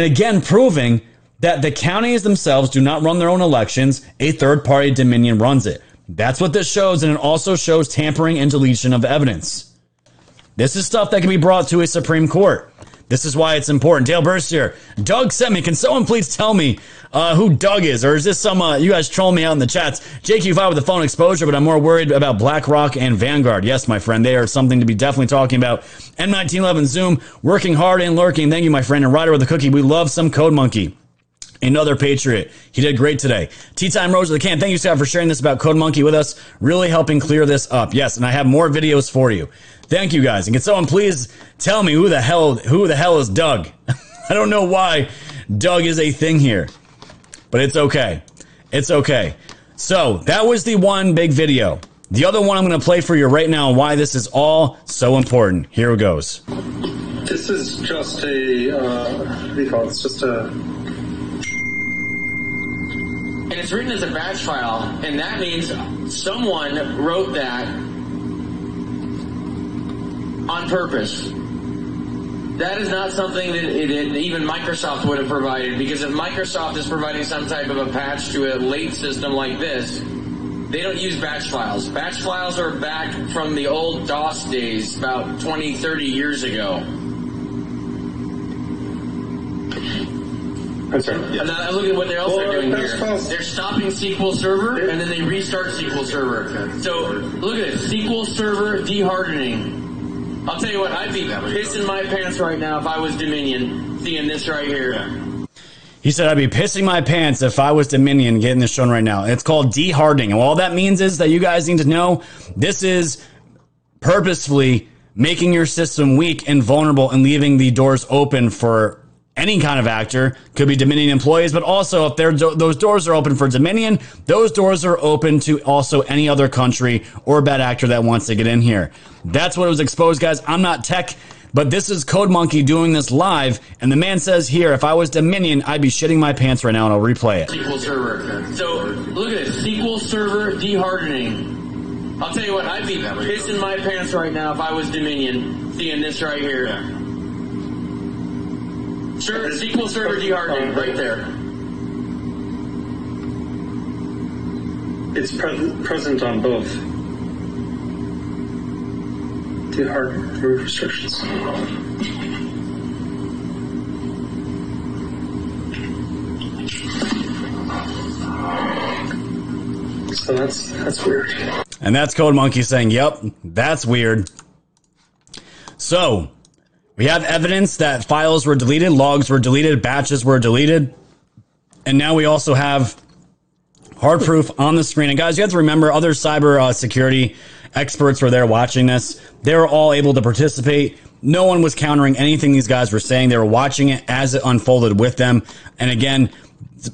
and again proving that the counties themselves do not run their own elections. A third party dominion runs it. That's what this shows and it also shows tampering and deletion of evidence. This is stuff that can be brought to a supreme court this is why it's important. Dale Burstier, Doug sent me. Can someone please tell me uh, who Doug is? Or is this some, uh, you guys troll me out in the chats? JQ5 with the phone exposure, but I'm more worried about BlackRock and Vanguard. Yes, my friend, they are something to be definitely talking about. M1911 Zoom, working hard and lurking. Thank you, my friend. And Ryder with the cookie. We love some Code Monkey. Another Patriot. He did great today. Tea Time Rose of the Can. Thank you, Scott, for sharing this about Code Monkey with us. Really helping clear this up. Yes, and I have more videos for you. Thank you guys. And can someone please tell me who the hell who the hell is Doug? I don't know why Doug is a thing here. But it's okay. It's okay. So, that was the one big video. The other one I'm going to play for you right now and why this is all so important. Here it goes. This is just a, uh, what do you call it? It's just a and it's written as a batch file, and that means someone wrote that on purpose. That is not something that it, it, even Microsoft would have provided, because if Microsoft is providing some type of a patch to a late system like this, they don't use batch files. Batch files are back from the old DOS days, about 20, 30 years ago. I'm sorry. And now look at what they're also Well, doing here. false. They're stopping SQL Server and then they restart SQL Server. So look at this, SQL Server dehardening. I'll tell you what, I'd be pissing my pants right now if I was Dominion, seeing this right here. He said, I'd be pissing my pants if I was Dominion getting this shown right now. It's called dehardening. And all that means is that you guys need to know this is purposefully making your system weak and vulnerable and leaving the doors open for any kind of actor. Could be Dominion employees, but also if they're, those doors are open for Dominion, those doors are open to also any other country or bad actor that wants to get in here. That's what was exposed, guys. I'm not tech. But this is Code Monkey doing this live, and the man says here, if I was Dominion, I'd be shitting my pants right now, and I'll replay it. SQL Server. So look at this, SQL Server dehardening. I'll tell you what, I'd be pissing my pants right now if I was Dominion, seeing this right here. Sure, SQL Server dehardening, right there. It's pre- present on both. Deharden, remove restrictions. So that's that's weird. And that's Code Monkey saying, yep, that's weird. So, we have evidence that files were deleted, logs were deleted, batches were deleted. And now we also have hard proof on the screen. And guys, you have to remember other cyber uh, security experts were there watching this. They were all able to participate. No one was countering anything these guys were saying. They were watching it as it unfolded with them. And again,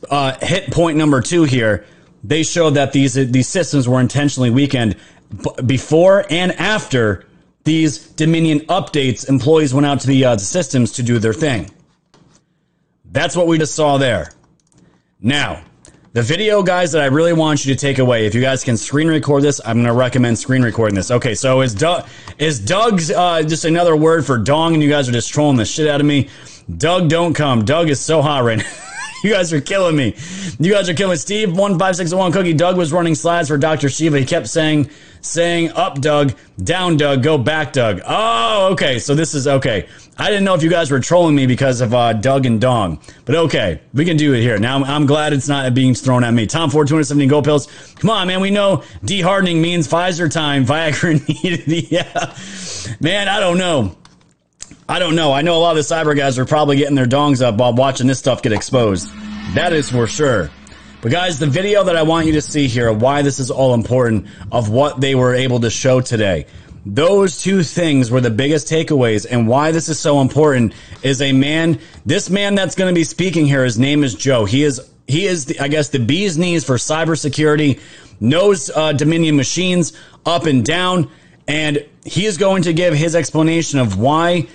uh, hit point number two here. They showed that these these systems were intentionally weakened b- before and after these Dominion updates. Employees went out to the, uh, systems to do their thing. That's what we just saw there. Now, the video, guys, that I really want you to take away, if you guys can screen record this, I'm going to recommend screen recording this. Okay, so is Doug, is Doug's uh, just another word for dong, and you guys are just trolling the shit out of me? Doug, don't come. Doug is so hot right now. you guys are killing me. You guys are killing Steve. One five six one cookie. Doug was running slides for Doctor Shiva. He kept saying, saying up, Doug, down, Doug, go back, Doug. Oh, okay. So this is okay. I didn't know if you guys were trolling me because of uh, Doug and Dong, but okay, we can do it here. Now I'm, I'm glad it's not being thrown at me. Tom Ford, 217 gold pills. Come on, man. We know dehardening means Pfizer time. Viagra needed. yeah, man. I don't know. I don't know. I know a lot of the cyber guys are probably getting their dongs up while watching this stuff get exposed. That is for sure. But guys, the video that I want you to see here, why this is all important, of what they were able to show today. Those two things were the biggest takeaways, and why this is so important is a man. This man that's going to be speaking here, his name is Joe. He is he is, the, I guess, the bee's knees for cybersecurity. Knows uh, Dominion machines up and down, and he is going to give his explanation of why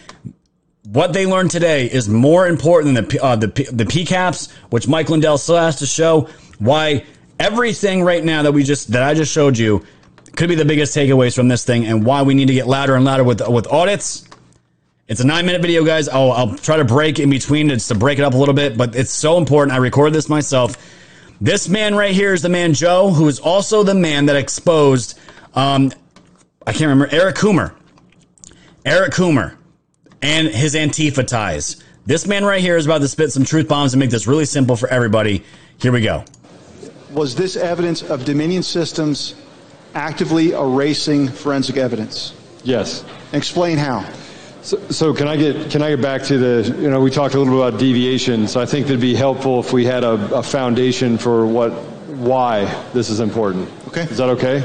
what they learned today is more important than the uh, the the PCAPs, which Mike Lindell still has to show. Why everything right now that we just that I just showed you could be the biggest takeaways from this thing, and why we need to get louder and louder with with audits. It's a nine minute video, guys. I'll, I'll try to break in between just to break it up a little bit, but it's so important. I recorded this myself. This man right here is the man Joe, who is also the man that exposed. Um, I can't remember Eric Coomer. Eric Coomer and his Antifa ties. This man right here is about to spit some truth bombs and make this really simple for everybody. Here we go. Was this evidence of Dominion Systems actively erasing forensic evidence? Yes. Explain how. So, so, can I get can I get back to the you know we talked a little bit about deviation. So I think it'd be helpful if we had a, a foundation for what why this is important. Okay. Is that okay?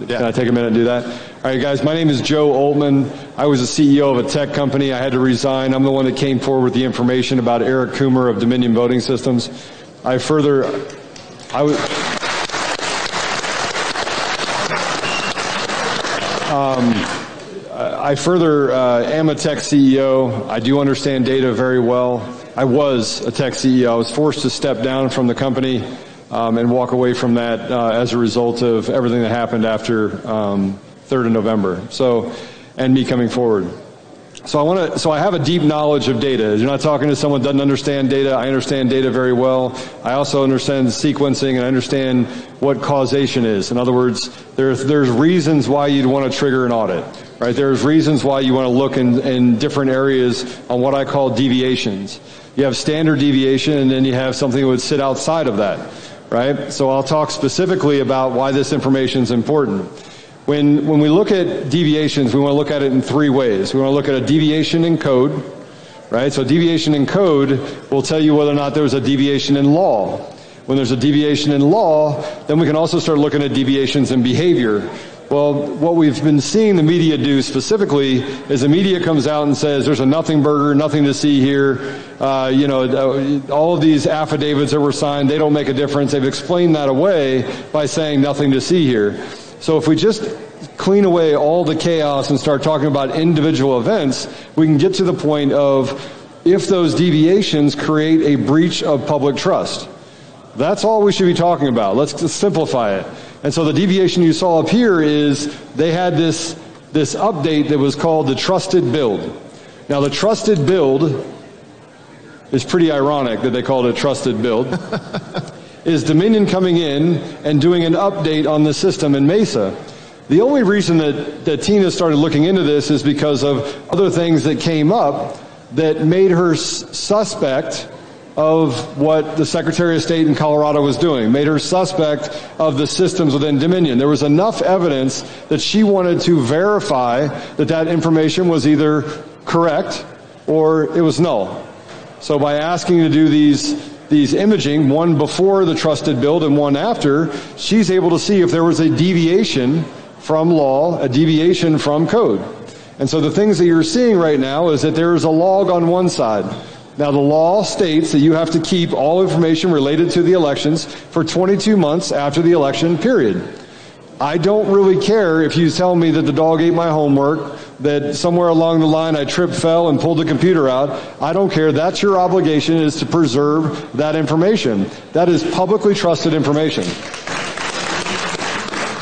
Yeah. Can I take a minute and do that? All right, guys. My name is Joe Oltmann. I was the CEO of a tech company. I had to resign. I'm the one that came forward with the information about Eric Coomer of Dominion Voting Systems. I further, I was. Um, I further uh, am a tech CEO. I do understand data very well. I was a tech CEO. I was forced to step down from the company um, and walk away from that uh, as a result of everything that happened after um, 3rd of November. So, and me coming forward. So I want to. So I have a deep knowledge of data. You're not talking to someone that doesn't understand data. I understand data very well. I also understand sequencing and I understand what causation is. In other words, there's there's reasons why you'd want to trigger an audit. Right? There's reasons why you want to look in, in different areas on what I call deviations. You have standard deviation, and then you have something that would sit outside of that. Right? So I'll talk specifically about why this information is important. When, when we look at deviations, we want to look at it in three ways. We want to look at a deviation in code, right? So deviation in code will tell you whether or not there was a deviation in law. When there's a deviation in law, then we can also start looking at deviations in behavior. Well, what we've been seeing the media do specifically is the media comes out and says there's a nothing burger, nothing to see here. Uh, you know, uh, all of these affidavits that were signed, they don't make a difference. They've explained that away by saying nothing to see here. So if we just clean away all the chaos and start talking about individual events, we can get to the point of if those deviations create a breach of public trust. That's all we should be talking about. Let's simplify it. And so the deviation you saw up here is they had this, this update that was called the trusted build. Now the trusted build is pretty ironic that they called it a trusted build. is Dominion coming in and doing an update on the system in Mesa. The only reason that, that Tina started looking into this is because of other things that came up that made her suspect of what the Secretary of State in Colorado was doing, made her suspect of the systems within Dominion. There was enough evidence that she wanted to verify that that information was either correct or it was null. So by asking to do these these imaging, one before the trusted build and one after, she's able to see if there was a deviation from law, a deviation from code. And so the things that you're seeing right now is that there is a log on one side. Now the law states that you have to keep all information related to the elections for 22 months after the election period. I don't really care if you tell me that the dog ate my homework, that somewhere along the line I tripped, fell, and pulled the computer out. I don't care. That's your obligation is to preserve that information. That is publicly trusted information.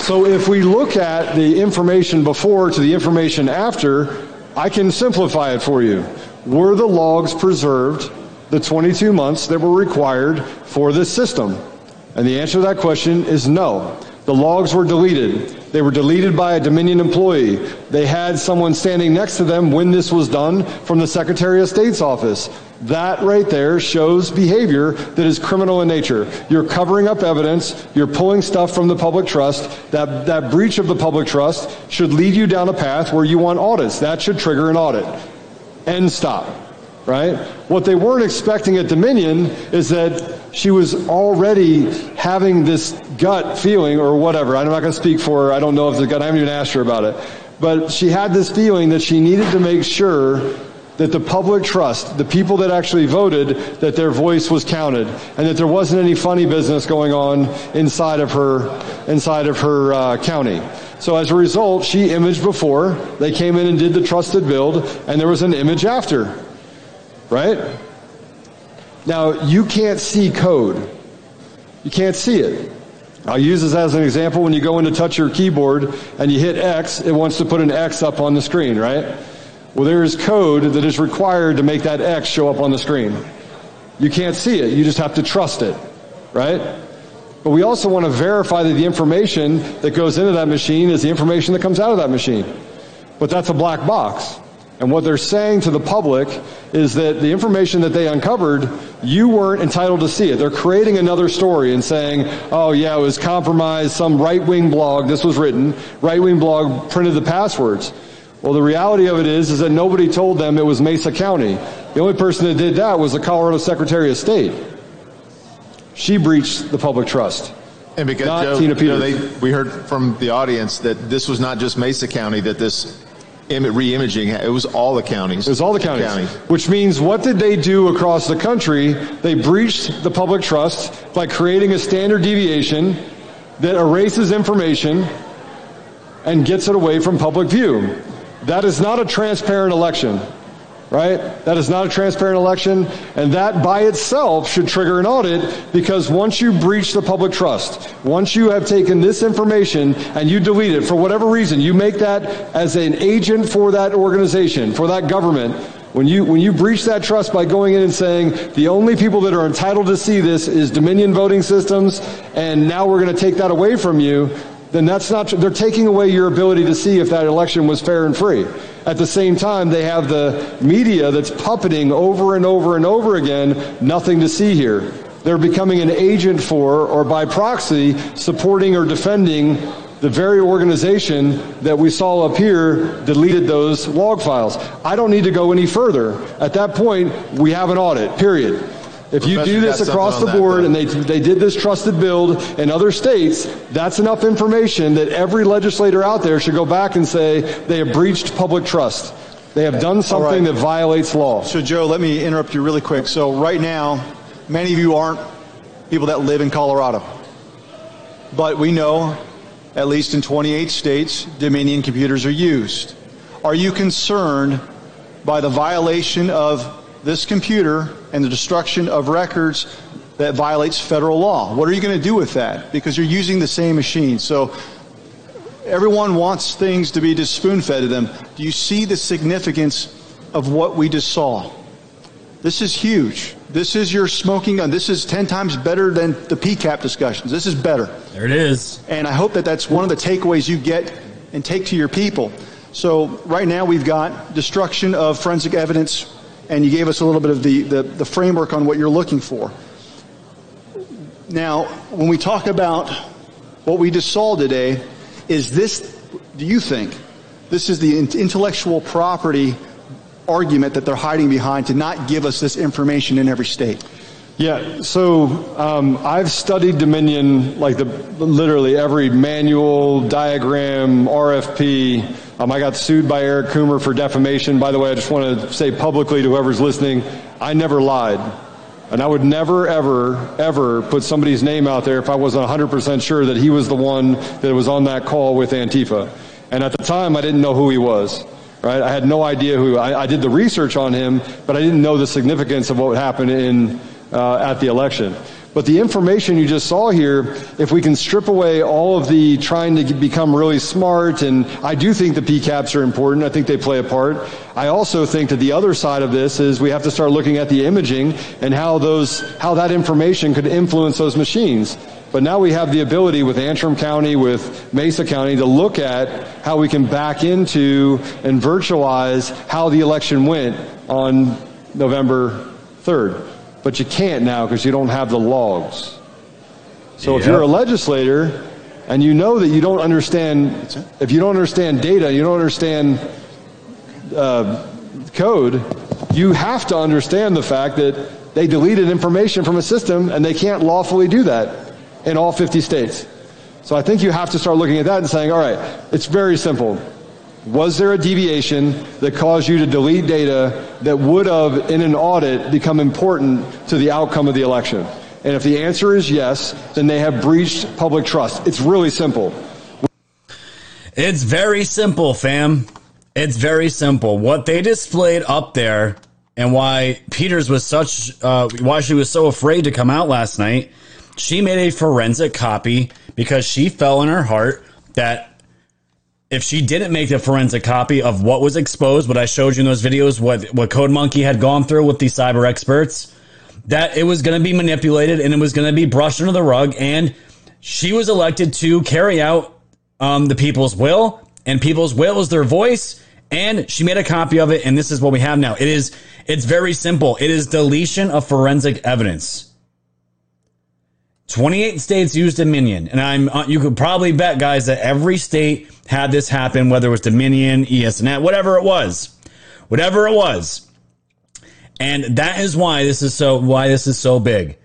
So if we look at the information before to the information after, I can simplify it for you. Were the logs preserved the 22 months that were required for this system? And the answer to that question is no. The logs were deleted. They were deleted by a Dominion employee. They had someone standing next to them when this was done from the Secretary of State's office. That right there shows behavior that is criminal in nature. You're covering up evidence. You're pulling stuff from the public trust. That, that breach of the public trust should lead you down a path where you want audits. That should trigger an audit. End stop. Right? What they weren't expecting at Dominion is that she was already having this gut feeling or whatever. I'm not going to speak for her. I don't know if the gut, I haven't even asked her about it. But she had this feeling that she needed to make sure that the public trust, the people that actually voted, that their voice was counted, and that there wasn't any funny business going on inside of her, inside of her uh, county. So as a result, she imaged before. They came in and did the trusted build, and there was an image after. Right? Now, you can't see code. You can't see it. I'll use this as an example. When you go in to touch your keyboard and you hit X, it wants to put an X up on the screen, right? Well, there is code that is required to make that X show up on the screen. You can't see it. You just have to trust it, right? But we also want to verify that the information that goes into that machine is the information that comes out of that machine. But that's a black box. And what they're saying to the public is that the information that they uncovered, you weren't entitled to see it. They're creating another story and saying, oh yeah, it was compromised, some right-wing blog, this was written, right-wing blog printed the passwords. Well, the reality of it is, is that nobody told them it was Mesa County. The only person that did that was the Colorado Secretary of State. She breached the public trust. And because Not Joe, Tina you know, they, we heard from the audience that this was not just Mesa County that this re-imaging it was all the counties. It was all the counties. Which means what did they do across the country? They breached the public trust by creating a standard deviation that erases information and gets it away from public view. That is not a transparent election. Right? That is not a transparent election, and that by itself should trigger an audit because once you breach the public trust, once you have taken this information and you delete it for whatever reason, you make that as an agent for that organization, for that government, when you, when you breach that trust by going in and saying the only people that are entitled to see this is Dominion voting systems, and now we're going to take that away from you, then that's not, they're taking away your ability to see if that election was fair and free. At the same time, they have the media that's puppeting over and over and over again, nothing to see here. They're becoming an agent for, or by proxy, supporting or defending the very organization that we saw up here deleted those log files. I don't need to go any further. At that point, we have an audit, period. If you do this across the board though. and they, they did this trusted build in other states, that's enough information that every legislator out there should go back and say they have breached public trust. They have done something that violates law. So, Joe, let me interrupt you really quick. So, right now, many of you aren't people that live in Colorado. But we know, at least in 28 states, Dominion computers are used. Are you concerned by the violation of this computer and the destruction of records that violates federal law? What are you going to do with that? Because you're using the same machine. So, everyone wants things to be just spoon fed to them. Do you see the significance of what we just saw? This is huge. This is your smoking gun. This is 10 times better than the PCAP discussions. This is better. There it is. And I hope that that's one of the takeaways you get and take to your people. So, right now we've got destruction of forensic evidence, and you gave us a little bit of the, the, the framework on what you're looking for. Now, when we talk about what we just saw today, is this, do you think, this is the intellectual property argument that they're hiding behind to not give us this information in every state? Yeah, so um, I've studied Dominion, like the literally every manual, diagram, RFP. Um, I got sued by Eric Coomer for defamation. By the way, I just want to say publicly to whoever's listening, I never lied. And I would never, ever, ever put somebody's name out there if I wasn't 100% sure that he was the one that was on that call with Antifa. And at the time, I didn't know who he was. Right? I had no idea who. I, I did the research on him, but I didn't know the significance of what happened in uh, at the election. But the information you just saw here, if we can strip away all of the trying to become really smart, and I do think the PCAPs are important. I think they play a part. I also think that the other side of this is we have to start looking at the imaging and how those, how that information could influence those machines. But now we have the ability with Antrim County, with Mesa County, to look at how we can back into and virtualize how the election went on November 3rd. But you can't now because you don't have the logs. So if you're a legislator and you know that you don't understand, if you don't understand data, you don't understand uh, code, you have to understand the fact that they deleted information from a system and they can't lawfully do that in all 50 states. So I think you have to start looking at that and saying, all right, it's very simple. Was there a deviation that caused you to delete data that would have, in an audit, become important to the outcome of the election? And if the answer is yes, then they have breached public trust. It's really simple. It's very simple, fam. It's very simple. What they displayed up there and why Peters was such, uh, why she was so afraid to come out last night, she made a forensic copy because she fell in her heart that if she didn't make the forensic copy of what was exposed, what I showed you in those videos, what, what Code Monkey had gone through with these cyber experts, that it was going to be manipulated and it was going to be brushed under the rug. And she was elected to carry out um, the people's will, and people's will is their voice. And she made a copy of it, and this is what we have now. It is it's very simple. It is deletion of forensic evidence. 28 states used Dominion, and I'm uh, you could probably bet, guys, that every state had this happen, whether it was Dominion, ES&S, whatever it was, whatever it was. And that is why this is so why this is so big.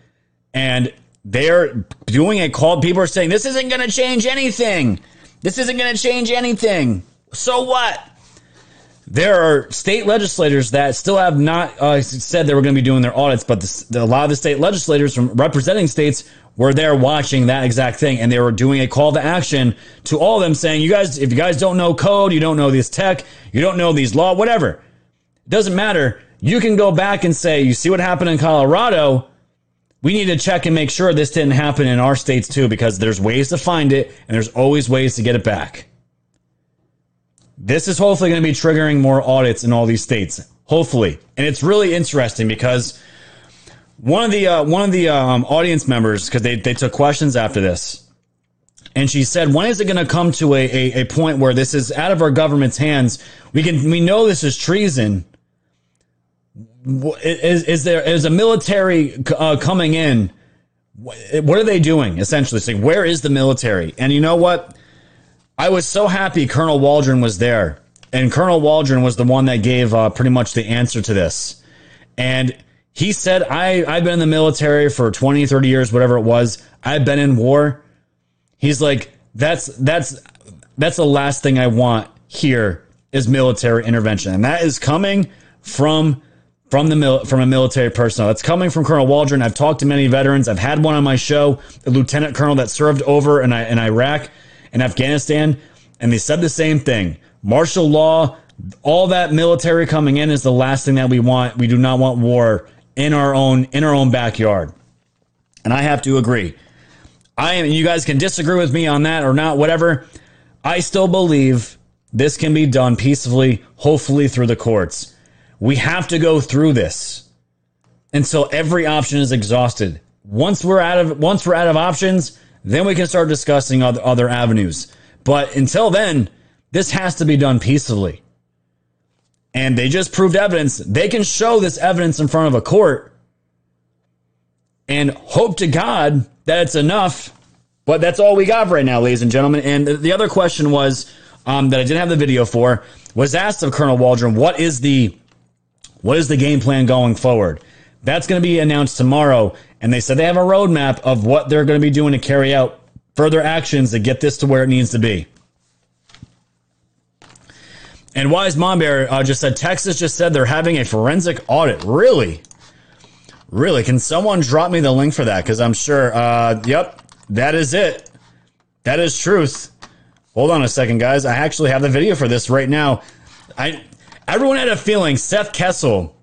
And they're doing a call. People are saying this isn't going to change anything. This isn't going to change anything. So what? There are state legislators that still have not uh, said they were going to be doing their audits, but the, the, a lot of the state legislators from representing states were there watching that exact thing, and they were doing a call to action to all of them, saying, "You guys, if you guys don't know code, you don't know this tech, you don't know these law, whatever, it doesn't matter. You can go back and say, you see what happened in Colorado." we need to check and make sure this didn't happen in our states too, because there's ways to find it and there's always ways to get it back. This is hopefully going to be triggering more audits in all these states. Hopefully. And it's really interesting because one of the, uh, one of the um, audience members, because they, they took questions after this, and she said, when is it going to come to a, a, a point where this is out of our government's hands? We can, we know this is treason is, is there is a military uh, coming in? What are they doing essentially? Saying where is the military? And you know what? I was so happy Colonel Waldron was there, and Colonel Waldron was the one that gave uh, pretty much the answer to this. And he said, I, I've been in the military for 20, 30 years, whatever it was. I've been in war. He's like, that's, that's, that's the last thing I want here is military intervention. And that is coming from from the mil- from a military personnel. It's coming from Colonel Waldron. I've talked to many veterans. I've had one on my show, a lieutenant colonel that served over in, in Iraq and Afghanistan, and they said the same thing. Martial law, all that military coming in is the last thing that we want. We do not want war in our own in our own backyard. And I have to agree. I am you guys can disagree with me on that or not, whatever. I still believe this can be done peacefully, hopefully through the courts. We have to go through this until every option is exhausted. Once we're out of once we're out of options, then we can start discussing other, other avenues. But until then, this has to be done peacefully. And they just proved evidence. They can show this evidence in front of a court and hope to God that it's enough. But that's all we got right now, ladies and gentlemen. And the other question was um, that I didn't have the video for was asked of Colonel Waldron, what is the what is the game plan going forward? That's going to be announced tomorrow. And they said they have a roadmap of what they're going to be doing to carry out further actions to get this to where it needs to be. And Wise Mom Bear uh, just said Texas just said they're having a forensic audit. Really? Really? Can someone drop me the link for that? Because I'm sure. Uh, yep, that is it. That is truth. Hold on a second, guys. I actually have the video for this right now. I everyone had a feeling Seth Keshel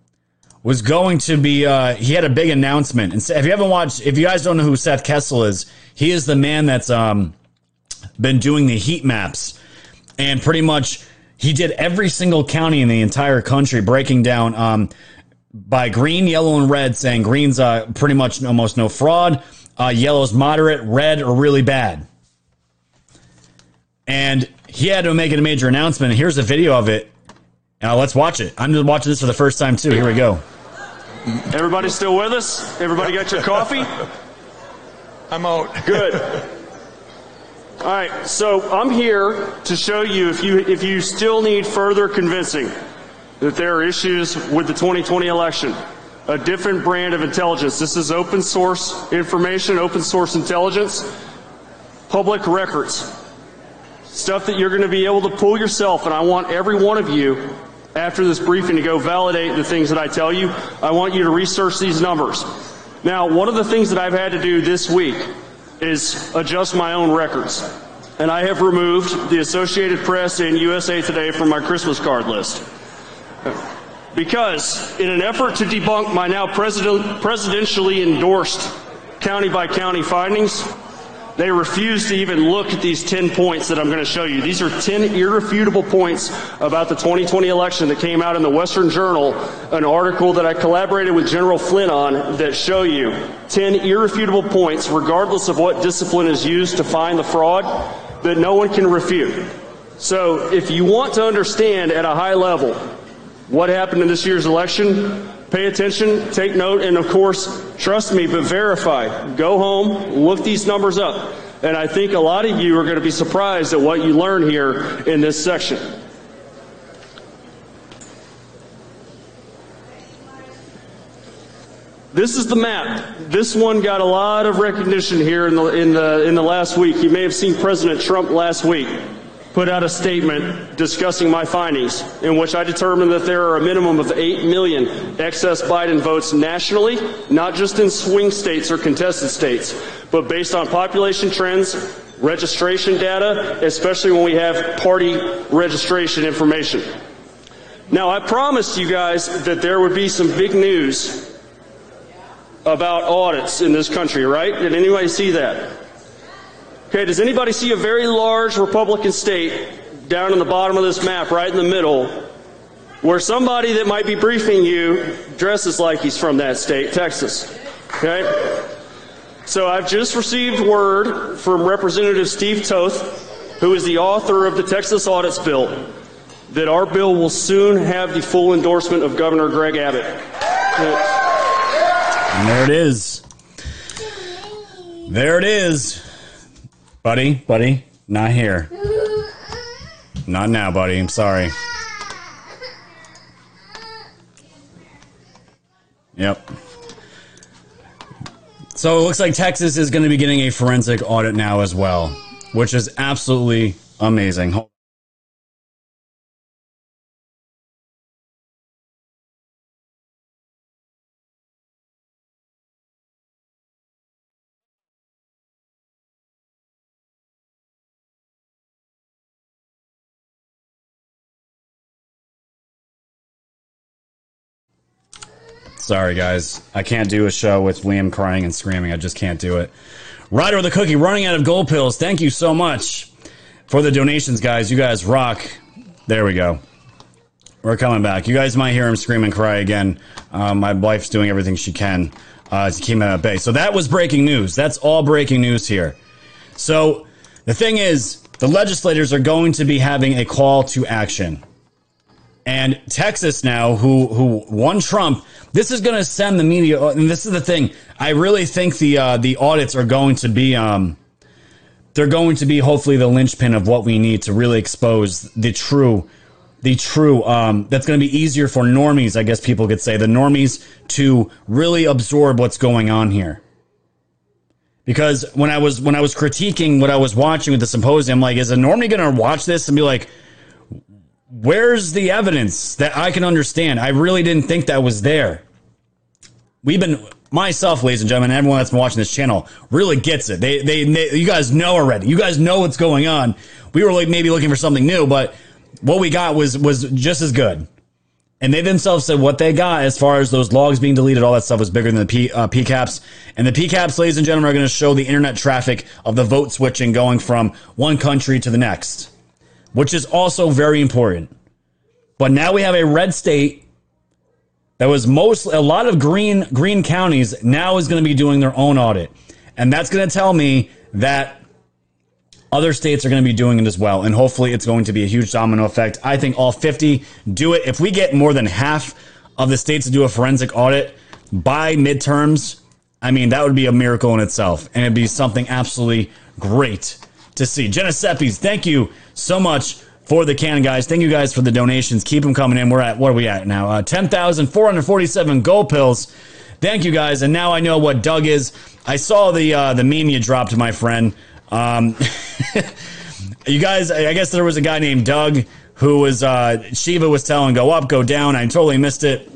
was going to be. Uh, he had a big announcement, and if you haven't watched, if you guys don't know who Seth Keshel is, he is the man that's um, been doing the heat maps, and pretty much he did every single county in the entire country, breaking down um, by green, yellow, and red, saying green's uh, pretty much almost no fraud, uh, yellow's moderate, red or really bad. And he had to make a major announcement. And here's a video of it. Now let's watch it. I'm just watching this for the first time too. Here we go. Everybody still with us? Everybody got your coffee? I'm out. Good. All right, so I'm here to show you if you if you still need further convincing. that there are issues with the 2020 election. A different brand of intelligence. This is open source information, open source intelligence, public records. Stuff that you're going to be able to pull yourself, and I want every one of you after this briefing to go validate the things that I tell you. I want you to research these numbers. Now, one of the things that I've had to do this week is adjust my own records. And I have removed the Associated Press and USA Today from my Christmas card list. Because, in an effort to debunk my now president, presidentially endorsed county by county findings, they refuse to even look at these 10 points that I'm going to show you. These are 10 irrefutable points about the 2020 election that came out in the Western Journal, an article that I collaborated with General Flynn on that show you 10 irrefutable points, regardless of what discipline is used to find the fraud, that no one can refute. So if you want to understand at a high level what happened in this year's election, pay attention, take note, and of course, trust me, but verify. Go home, look these numbers up. And I think a lot of you are going to be surprised at what you learn here in this section. This is the map. This one got a lot of recognition here in the, in the, in the last week. You may have seen President Trump last week put out a statement discussing my findings, in which I determined that there are a minimum of 8 million excess Biden votes nationally, not just in swing states or contested states, but based on population trends, registration data, especially when we have party registration information. Now, I promised you guys that there would be some big news about audits in this country, right? Did anybody see that? Okay, does anybody see a very large Republican state down in the bottom of this map, right in the middle, where somebody that might be briefing you dresses like he's from that state, Texas? Okay? So I've just received word from Representative Steve Toth, who is the author of the Texas Audits Bill, that our bill will soon have the full endorsement of Governor Greg Abbott. And there it is. There it is. Buddy, buddy, not here. Not now, buddy. I'm sorry. Yep. So it looks like Texas is going to be getting a forensic audit now as well, which is absolutely amazing. Sorry, guys. I can't do a show with Liam crying and screaming. I just can't do it. Ryder with the cookie running out of gold pills. Thank you so much for the donations, guys. You guys rock. There we go. We're coming back. You guys might hear him scream and cry again. Um, my wife's doing everything she can uh, to keep him at bay. So that was breaking news. That's all breaking news here. So the thing is, the legislators are going to be having a call to action. And Texas now, who who won Trump, this is going to send the media. And this is the thing. I really think the uh, the audits are going to be um, they're going to be hopefully the linchpin of what we need to really expose the true the true um, that's going to be easier for normies i guess people could say the normies to really absorb what's going on here because when i was when i was critiquing what i was watching with the symposium like is a normie going to watch this and be like where's the evidence that i can understand? I really didn't think that was there. We've been myself ladies and gentlemen everyone that's been watching this channel really gets it. They, they they you guys know already. You guys know what's going on. We were like maybe looking for something new but what we got was was just as good. And they themselves said what they got as far as those logs being deleted, all that stuff was bigger than the P, uh, PCAPs. And the PCAPs, ladies and gentlemen, are going to show the internet traffic of the vote switching going from one country to the next, which is also very important. But now we have a red state that was most a lot of green green counties now is going to be doing their own audit, and that's going to tell me that other states are going to be doing it as well. And hopefully it's going to be a huge domino effect. I think all 50 do it. If we get more than half of the states to do a forensic audit by midterms, I mean, that would be a miracle in itself. And it'd be something absolutely great to see. Genesepes, thank you so much for the can, guys. Thank you guys for the donations. Keep them coming in. We're at, what are we at now? Uh, 10,447 gold pills. Thank you guys. And now I know what Doug is. I saw the uh, the meme you dropped, my friend. Um, you guys, I guess there was a guy named Doug who was, uh, Shiva was telling go up, go down. I totally missed it,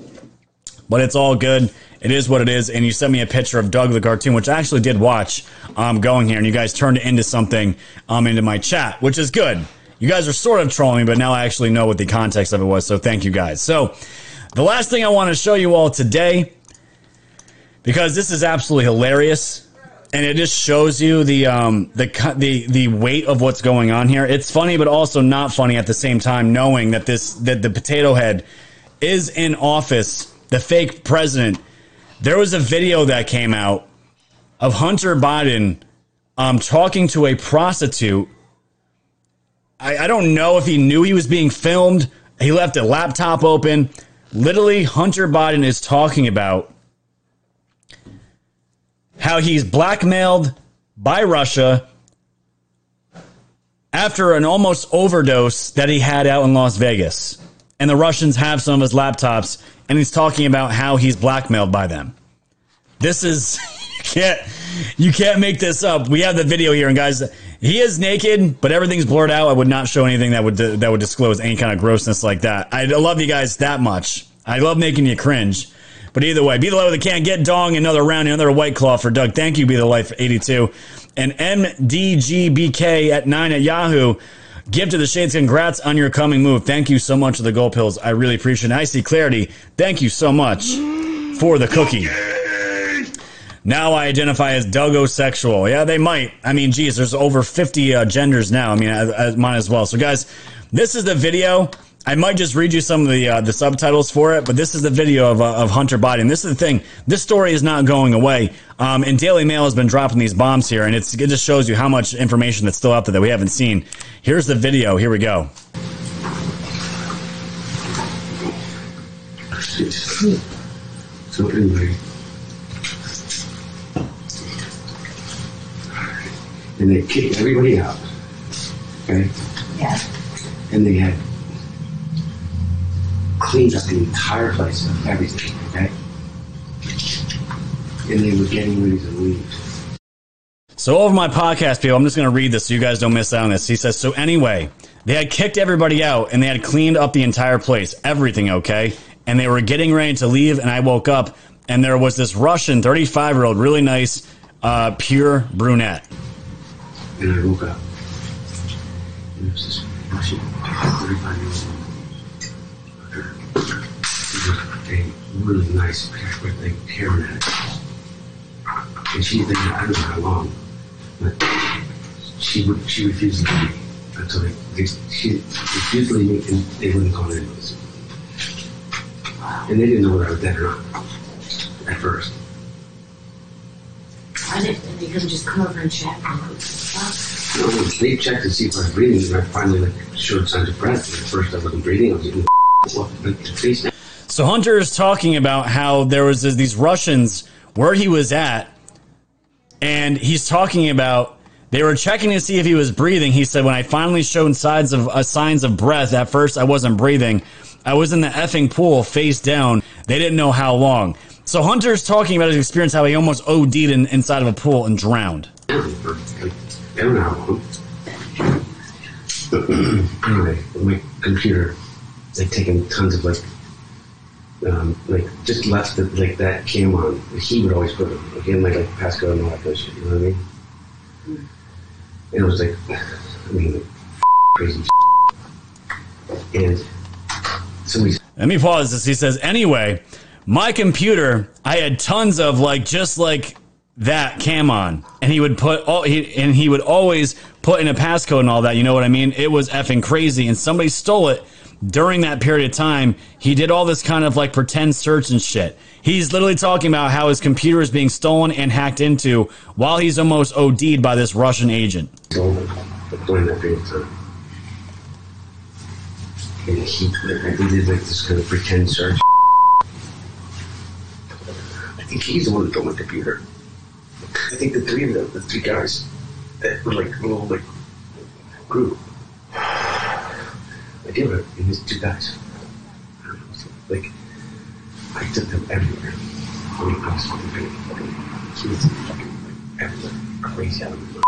but it's all good. It is what it is. And you sent me a picture of Doug the cartoon, which I actually did watch um, going here. And you guys turned it into something um, into my chat, which is good. You guys are sort of trolling me, but now I actually know what the context of it was. So thank you guys. So the last thing I want to show you all today, because this is absolutely hilarious and it just shows you the um the the the weight of what's going on here. It's funny, but also not funny at the same time, knowing that this that the potato head is in office, the fake president. There was a video that came out of Hunter Biden um talking to a prostitute. I, I don't know if he knew he was being filmed. He left a laptop open. Literally, Hunter Biden is talking about how he's blackmailed by Russia after an almost overdose that he had out in Las Vegas. And the Russians have some of his laptops, and he's talking about how he's blackmailed by them. This is you can't you can't make this up. We have the video here, and guys, he is naked, but everything's blurred out. I would not show anything that would that would disclose any kind of grossness like that. I love you guys that much. I love making you cringe. But either way, be the life with the can. Get dong another round, another white claw for Doug. Thank you, be the life 82. And MDGBK at 9 at Yahoo. Give to the Shades congrats on your coming move. Thank you so much for the gold pills. I really appreciate it. I see clarity. Thank you so much for the cookie. Now I identify as Dougosexual. Yeah, they might. I mean, geez, there's over 50 uh, genders now. I mean, I, I, mine as well. So, guys, this is the video. I might just read you some of the uh, the subtitles for it, but this is the video of, uh, of Hunter Biden. This is the thing. This story is not going away. Um, and Daily Mail has been dropping these bombs here, and it's, it just shows you how much information that's still out there that we haven't seen. Here's the video. Here we go. So anyway, and they kicked everybody out. Okay. Yeah. And they had cleaned up the entire place, of everything, okay? And they were getting ready to leave. So over my podcast, people, I'm just going to read this so you guys don't miss out on this. He says, so anyway, they had kicked everybody out and they had cleaned up the entire place, everything, okay? And they were getting ready to leave and I woke up and there was this Russian 35 year old, really nice, uh, pure brunette. And I woke up. And there was this Russian 35 year old really nice with a hairnet. And she, they, I don't know how long, but she she refused to leave me until they, they she refused to leave me and they wouldn't call an ambulance. And they didn't know whether I was dead or not at first. I didn't, and they couldn't just come over and check. No, they checked to see if I was breathing, and I finally like showed signs of breath. And at first, I wasn't breathing. I was getting like face So Hunter is talking about how there was these Russians where he was at, and he's talking about they were checking to see if he was breathing. He said, "When I finally showed signs of uh, signs of breath, at first I wasn't breathing. I was in the effing pool, face down. They didn't know how long." So Hunter's talking about his experience, how he almost OD'd in, inside of a pool and drowned. I don't know how long. anyway, my computer like taking tons of like um, like just left the, like that cam on. He would always put it like in like, like passcode and all that kind of shit. You know what I mean? And it was like, I mean, like, crazy. And somebody. Let me pause this. He says, anyway, my computer, I had tons of like just like that cam on, and he would put all he and he would always put in a passcode and all that. You know what I mean? It was effing crazy, and somebody stole it during that period of time, he did all this kind of like pretend search and shit. He's literally talking about how his computer is being stolen and hacked into while he's almost OD'd by this Russian agent. And he, like, he did like this kind of pretend search. I think he's the one that stole my computer. I think the three of them, the three guys, that were like a little like group. Dealer and these two guys. Like, I took them everywhere. I mean, I was fucking he was fucking like. Crazy out of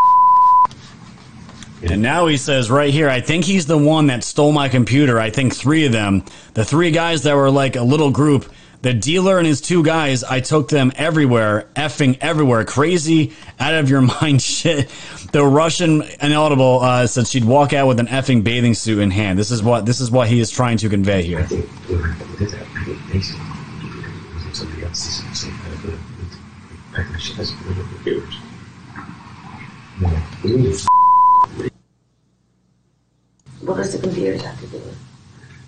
And now he says right here, I think he's the one that stole my computer. I think three of them. The three guys that were like a little group. The dealer and his two guys, I took them everywhere, effing everywhere. Crazy, out of your mind shit. The Russian inaudible uh, said she'd walk out with an effing bathing suit in hand. This is what this is what he is trying to convey here. whoever did that, I think basically, somebody else is the same kind of thing. Pack my shit as one of the computers. No, we need to What does the computers have to do with?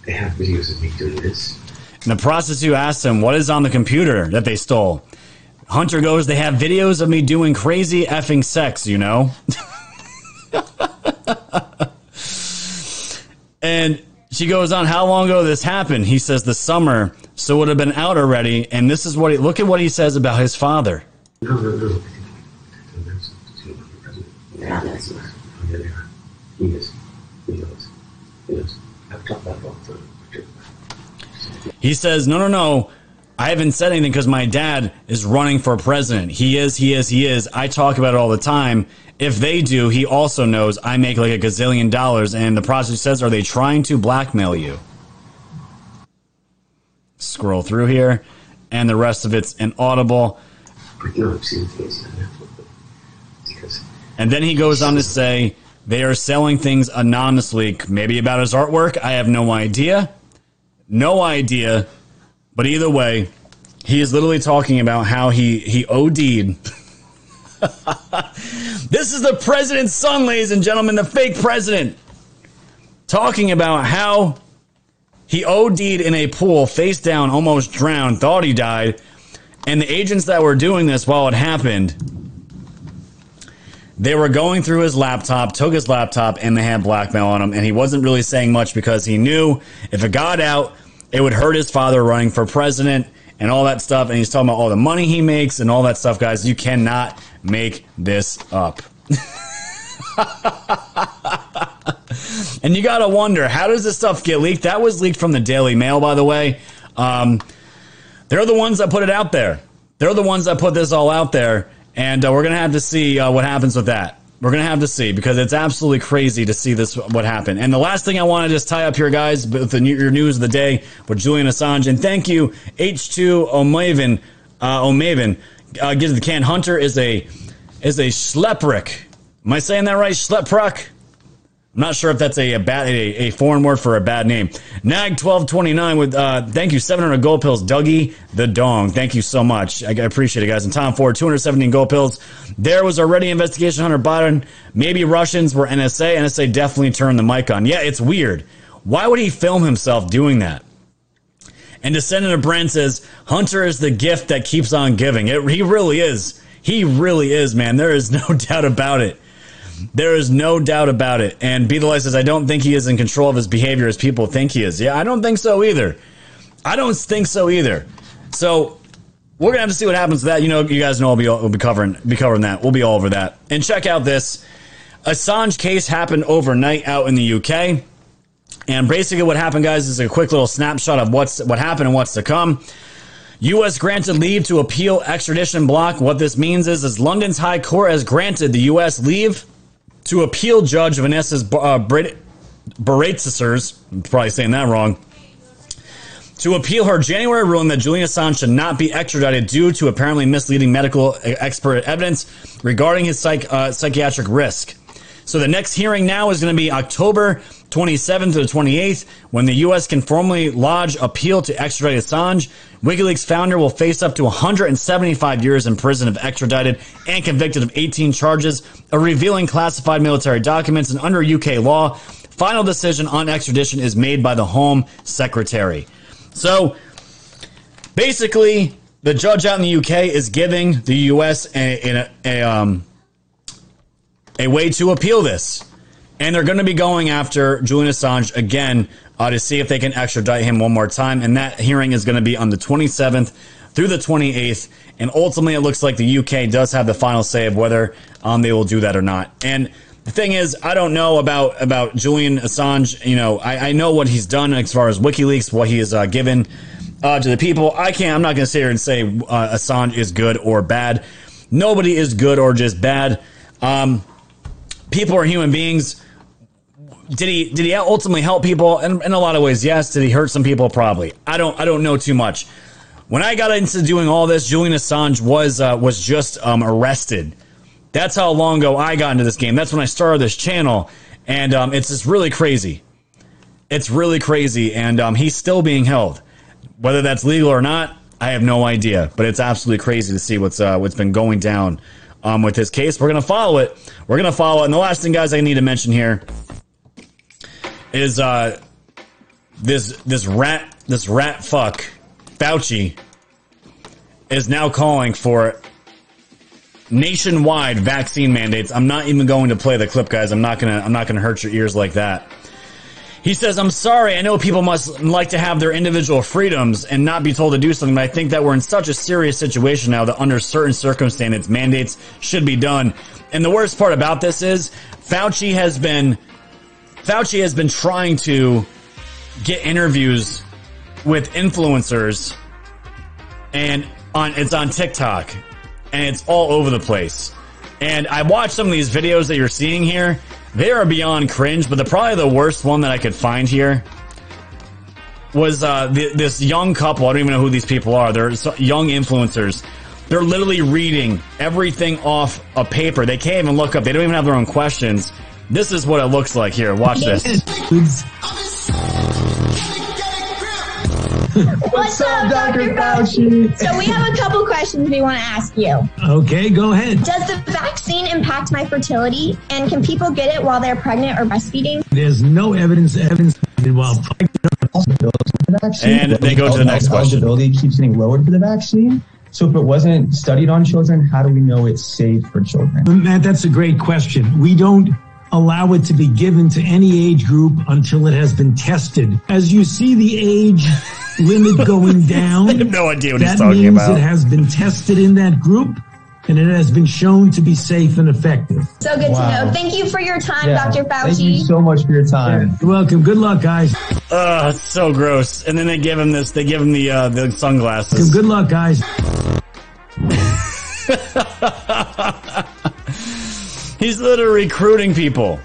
They have videos of me doing this. And the prostitute asks him, What is on the computer that they stole? Hunter goes, They have videos of me doing crazy effing sex, you know? and she goes on, How long ago this happened? He says, The summer. So it would have been out already. And this is what he, look at what he says about his father. No, no, no. They're not messing He says, No, no, no. I haven't said anything because my dad is running for president. He is, he is, he is. I talk about it all the time. If they do, he also knows I make like a gazillion dollars. And the prostitute says, Are they trying to blackmail you? Scroll through here, and the rest of it's inaudible. And then he goes on to say they are selling things anonymously, maybe about his artwork. I have no idea. No idea. But either way, he is literally talking about how he, he OD'd. this is the president's son, ladies and gentlemen, the fake president. Talking about how he OD'd in a pool, face down, almost drowned, thought he died. And the agents that were doing this while it happened they were going through his laptop, took his laptop, and they had blackmail on him. And he wasn't really saying much because he knew if it got out, it would hurt his father running for president and all that stuff. And he's talking about all the money he makes and all that stuff, guys. You cannot make this up. and you got to wonder how does this stuff get leaked? That was leaked from the Daily Mail, by the way. Um, they're the ones that put it out there. They're the ones that put this all out there. And uh, we're to have to see uh, what happens with that. We're to have to see because it's absolutely crazy to see this, what happened. And the last thing I want to just tie up here, guys, with the, your news of the day with Julian Assange. And thank you, H2 O'Maven. Uh, O'Maven uh, gives the can. Hunter is a is a schleprick. Am I saying that right? Schleprick? I'm not sure if that's a, a bad a, a, foreign word for a bad name. Nag twelve twenty nine with uh, thank you seven hundred gold pills. Dougie the Dong, thank you so much. I, I appreciate it, guys. And Tom Ford two hundred seventeen gold pills. There was already investigation Hunter Biden. Maybe Russians were NSA. NSA definitely turned the mic on. Yeah, it's weird. Why would he film himself doing that? And Descendant of Brand says Hunter is the gift that keeps on giving. It, he really is. He really is, man. There is no doubt about it. There is no doubt about it. And Be the Light says, I don't think he is in control of his behavior as people think he is. Yeah, I don't think so either. I don't think so either. So we're gonna have to see what happens to that. You know, you guys know I'll be we'll be covering be covering that. We'll be all over that. And check out this Assange case happened overnight out in the UK. And basically, what happened, guys, is a quick little snapshot of what's what happened and what's to come. U.S. granted leave to appeal extradition block. What this means is, is London's High Court has granted the U.S. leave to appeal Judge Vanessa's uh, I'm probably saying that wrong, to appeal her January ruling that Julian Assange should not be extradited due to apparently misleading medical expert evidence regarding his psych, uh, psychiatric risk. So the next hearing now is going to be October 27th to the 28th when the U.S. can formally lodge appeal to extradite Assange. WikiLeaks founder will face up to 175 years in prison if extradited and convicted of 18 charges of revealing classified military documents. And under UK law, final decision on extradition is made by the Home Secretary. So basically, the judge out in the UK is giving the U.S. a, a, a um, a way to appeal this. And they're going to be going after Julian Assange again uh, to see if they can extradite him one more time. And that hearing is going to be on the 27th through the 28th. And ultimately, it looks like the UK does have the final say of whether um, they will do that or not. And the thing is, I don't know about about Julian Assange. You know, I, I know what he's done as far as WikiLeaks, what he has uh, given uh, to the people. I can't. I'm not going to sit here and say uh, Assange is good or bad. Nobody is good or just bad. Um, people are human beings. Did he did he ultimately help people? In, in a lot of ways, yes. Did he hurt some people? Probably. I don't I don't know too much. When I got into doing all this, Julian Assange was uh, was just um, arrested. That's how long ago I got into this game. That's when I started this channel, and um, it's just really crazy. It's really crazy, and um, he's still being held. Whether that's legal or not, I have no idea. But it's absolutely crazy to see what's uh, what's been going down um, with his case. We're gonna follow it. We're gonna follow it. And the last thing, guys, I need to mention here is uh, this this rat this rat fuck Fauci is now calling for nationwide vaccine mandates. I'm not even going to play the clip, guys. I'm not gonna I'm not gonna hurt your ears like that. He says, I'm sorry. I know people must like to have their individual freedoms and not be told to do something, but I think that we're in such a serious situation now that under certain circumstances, mandates should be done. And the worst part about this is Fauci has been, Fauci has been trying to get interviews with influencers and on, it's on TikTok and it's all over the place. And I watched some of these videos that you're seeing here they are beyond cringe, but the probably the worst one that I could find here was uh, th- this young couple. I don't even know who these people are. They're so- young influencers. They're literally reading everything off a paper. They can't even look up. They don't even have their own questions. This is what it looks like here. Watch this. What's up, Dr. Fauci? So we have a couple questions we want to ask you. Okay, go ahead. Does the vaccine impact my fertility? And can people get it while they're pregnant or breastfeeding? There's no evidence evidence while And they go to the next question. Eligibility keeps getting lowered for the vaccine. So if it wasn't studied on children, how do we know it's safe for children? Matt, that's a great question. We don't allow it to be given to any age group until it has been tested. As you see the age limit going down, I have no idea what that he's talking means about. it has been tested in that group and it has been shown to be safe and effective. So good Wow. to know. Thank you for your time, Yeah. Dr. Fauci. Thank you so much for your time. You're welcome. Good luck, guys. Ugh, it's so gross. And then they give him this. They give him the uh, the sunglasses. Good luck, guys. He's literally recruiting people.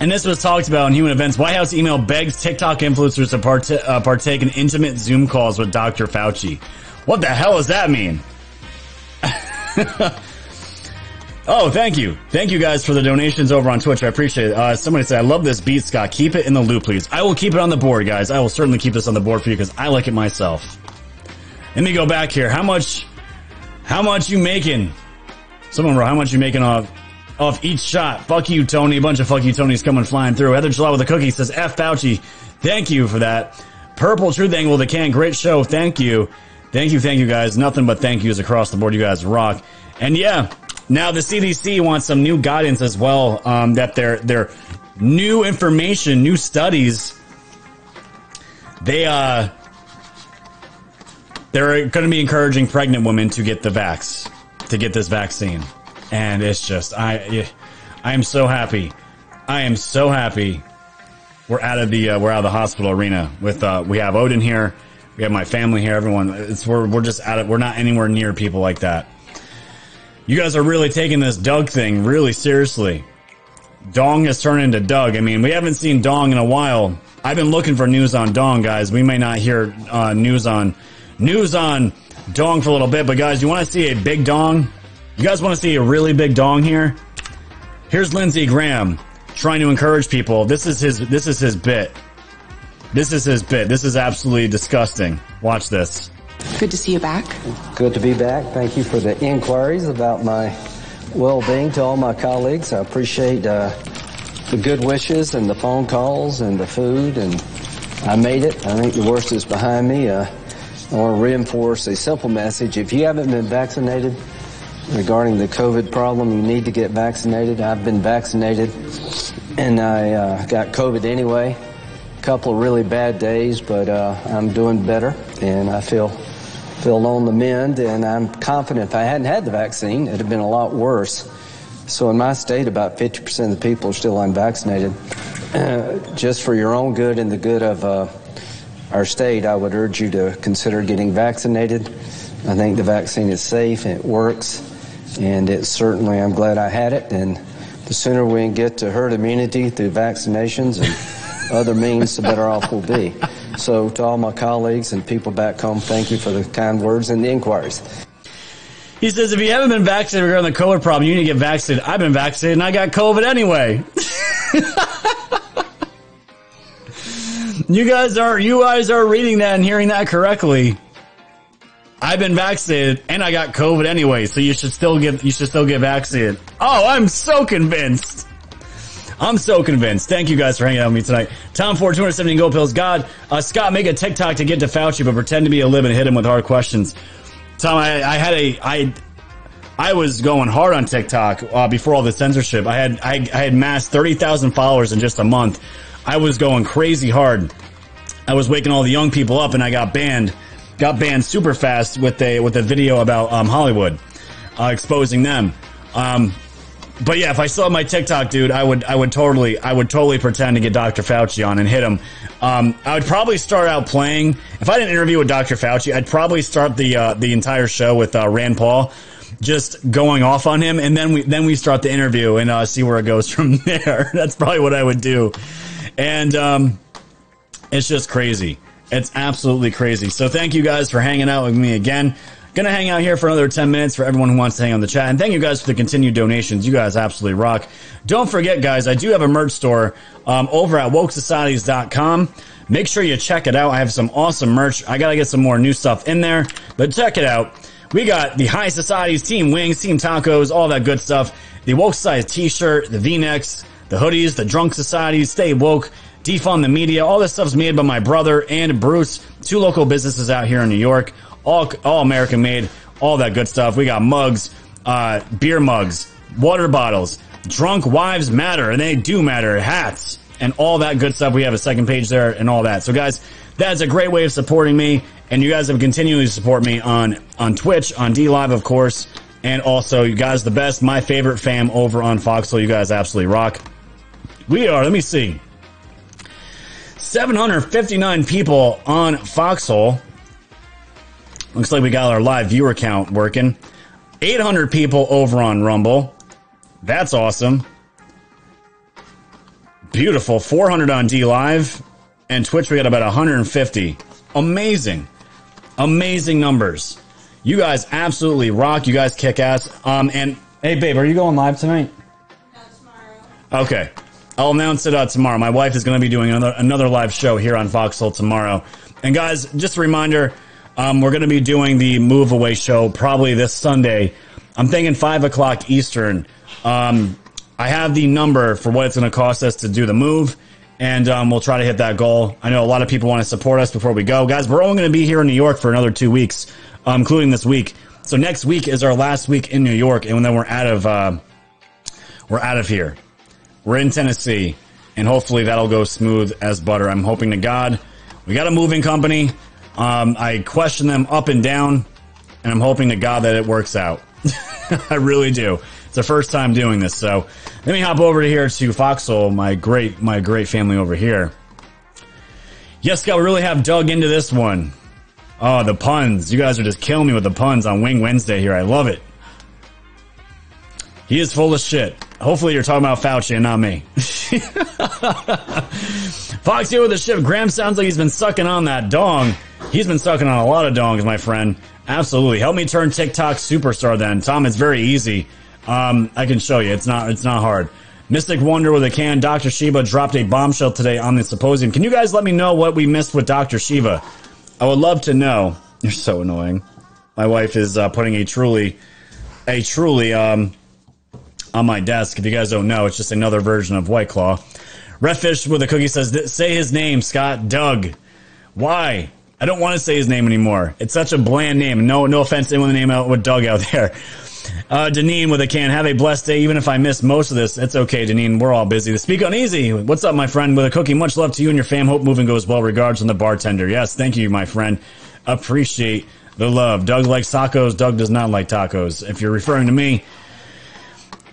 And this was talked about in Human Events. White House email begs TikTok influencers to part- uh, partake in intimate Zoom calls with Dr. Fauci. What the hell does that mean? oh, thank you. Thank you guys for the donations over on Twitch. I appreciate it. Uh, somebody said, I love this beat, Scott. Keep it in the loop, please. I will keep it on the board, guys. I will certainly keep this on the board for you because I like it myself. Let me go back here. How much, how much you making? Someone wrote, how much you making off, off each shot? Fuck you, Tony. A bunch of fuck you, Tonys coming flying through. Heather July with a cookie says, F Fauci. Thank you for that. Purple Truth Angle with a can. Great show. Thank you. Thank you. Thank you guys. Nothing but thank yous across the board. You guys rock. And yeah, now the CDC wants some new guidance as well. Um, that their, their new information, new studies, they, uh, they're going to be encouraging pregnant women to get the vax, to get this vaccine, and it's just I, I am so happy, I am so happy. We're out of the uh, we're out of the hospital arena with uh, we have Odin here, we have my family here, everyone. It's we're we're just out of we're not anywhere near people like that. You guys are really taking this Doug thing really seriously. Dong has turned into Doug. I mean, we haven't seen Dong in a while. I've been looking for news on Dong, guys. We may not hear uh, news on news on Dong for a little bit, but guys, you want to see a big Dong? You guys want to see a really big Dong here? Here's Lindsey Graham trying to encourage people. This is his. This is his bit. This is his bit. This is absolutely disgusting. Watch this. Good to see you back. Good to be back. Thank you for the inquiries about my well-being to all my colleagues. I appreciate uh, the good wishes and the phone calls and the food, and I made it. I think the worst is behind me. Uh, I want to reinforce a simple message. If you haven't been vaccinated regarding the COVID problem, you need to get vaccinated. I've been vaccinated, and I uh, got COVID anyway. A couple really bad days, but uh, I'm doing better, and I feel feel on the mend, and I'm confident if I hadn't had the vaccine, it'd have been a lot worse. So in my state, about 50% of the people are still unvaccinated. Uh, just for your own good and the good of uh, our state, I would urge you to consider getting vaccinated. I think the vaccine is safe and it works, and it certainly, I'm glad I had it. And the sooner we can get to herd immunity through vaccinations and other means, the better off we'll be. So, to all my colleagues and people back home, thank you for the kind words and the inquiries. He says, if you haven't been vaccinated regarding the COVID problem, you need to get vaccinated. I've been vaccinated and I got COVID anyway. you guys are, you guys are reading that and hearing that correctly. I've been vaccinated and I got COVID anyway, so you should still get, you should still get vaccinated. Oh, I'm so convinced. I'm so convinced. Thank you guys for hanging out with me tonight. Tom Ford, 217 Go Pills. God, uh, Scott, make a TikTok to get to Fauci, but pretend to be a lib and hit him with hard questions. Tom, I, I had a, I, I was going hard on TikTok uh, before all the censorship. I had, I, I had massed 30,000 followers in just a month. I was going crazy hard. I was waking all the young people up and I got banned, got banned super fast with a, with a video about, um, Hollywood, uh, exposing them. Um, but yeah, if I saw my TikTok, dude, I would, I would totally, I would totally pretend to get Dr. Fauci on and hit him. Um, I would probably start out playing. If I did an interview with Dr. Fauci, I'd probably start the uh, the entire show with uh, Rand Paul, just going off on him, and then we then we start the interview and uh, see where it goes from there. That's probably what I would do, and um, it's just crazy. It's absolutely crazy. So thank you guys for hanging out with me again. Gonna hang out here for another 10 minutes for everyone who wants to hang on the chat. And thank you guys for the continued donations. You guys absolutely rock. Don't forget, guys, I do have a merch store um, over at wokesocieties.com. Make sure you check it out. I have some awesome merch. I gotta get some more new stuff in there, but check it out. We got the High Societies, Team Wings, Team Tacos, all that good stuff. The Woke Society t-shirt, the V-necks, the hoodies, the Drunk Societies, Stay Woke, Defund the Media. All this stuff's made by my brother and Bruce, two local businesses out here in New York all all American made, all that good stuff. We got mugs, uh, beer mugs, water bottles, drunk wives matter, and they do matter, hats, and all that good stuff. We have a second page there and all that. So guys, that's a great way of supporting me, and you guys have continually support me on on Twitch, on DLive, of course, and also you guys the best, my favorite fam over on Foxhole. You guys absolutely rock. We are. Let me see. 759 people on Foxhole. Looks like we got our live viewer count working. 800 people over on Rumble. That's awesome. Beautiful. 400 on DLive. And Twitch, we got about 150. Amazing. Amazing numbers. You guys absolutely rock. You guys kick ass. Um, and hey, babe, are you going live tonight? No, tomorrow. Okay. I'll announce it uh, tomorrow. My wife is going to be doing another, another live show here on Foxhole tomorrow. And guys, just a reminder, um, we're going to be doing the move away show probably this Sunday. I'm thinking five o'clock Eastern. Um, I have the number for what it's going to cost us to do the move, and um, we'll try to hit that goal. I know a lot of people want to support us before we go, guys. We're only going to be here in New York for another two weeks, uh, including this week. So next week is our last week in New York, and then we're out of uh, we're out of here. We're in Tennessee, and hopefully that'll go smooth as butter. I'm hoping to God. We got a moving company. Um, I question them up and down, and I'm hoping to God that it works out. I really do. It's the first time doing this, so let me hop over to here to Foxhole, my great, my great family over here. Yes, Scott, we really have dug into this one. Oh, the puns. You guys are just killing me with the puns on Wing Wednesday here. I love it. He is full of shit. Hopefully you're talking about Fauci and not me. Fox here with the ship. Graham sounds like he's been sucking on that dong. He's been sucking on a lot of dongs, my friend. Absolutely. Help me turn TikTok superstar then. Tom, it's very easy. Um, I can show you. It's not, it's not hard. Mystic Wonder with a can. Dr. Shiva dropped a bombshell today on the symposium. Can you guys let me know what we missed with Dr. Shiva? I would love to know. You're so annoying. My wife is uh, putting a truly, a truly, um, on my desk. If you guys don't know, it's just another version of White Claw. Redfish with a cookie says, say his name, Scott. Doug. Why? I don't want to say his name anymore. It's such a bland name. No, no offense to anyone the name out with Doug out there. Uh, Deneen with a can. Have a blessed day. Even if I miss most of this, it's okay, Deneen. We're all busy. To speak uneasy. What's up, my friend? With a cookie. Much love to you and your fam. Hope moving goes well. Regards from the bartender. Yes, thank you, my friend. Appreciate the love. Doug likes tacos. Doug does not like tacos. If you're referring to me,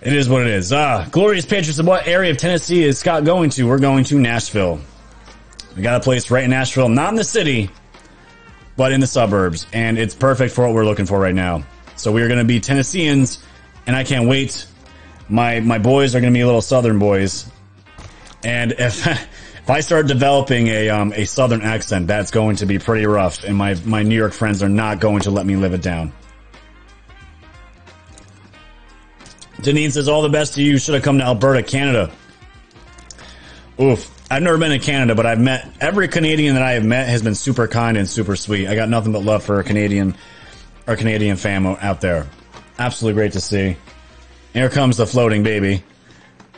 It is what it is. Uh, Glorious Patriots, of what area of Tennessee is Scott going to? We're going to Nashville. We got a place right in Nashville, not in the city, but in the suburbs, and it's perfect for what we're looking for right now. So we are going to be Tennesseans, and I can't wait. My my boys are going to be little Southern boys, and if if I start developing a um, a Southern accent, that's going to be pretty rough, and my my New York friends are not going to let me live it down. Deneen says, all the best to you. Should have come to Alberta, Canada. Oof. I've never been to Canada, but I've met every Canadian that I have met has been super kind and super sweet. I got nothing but love for a Canadian, our Canadian fam out there. Absolutely great to see. Here comes the floating baby.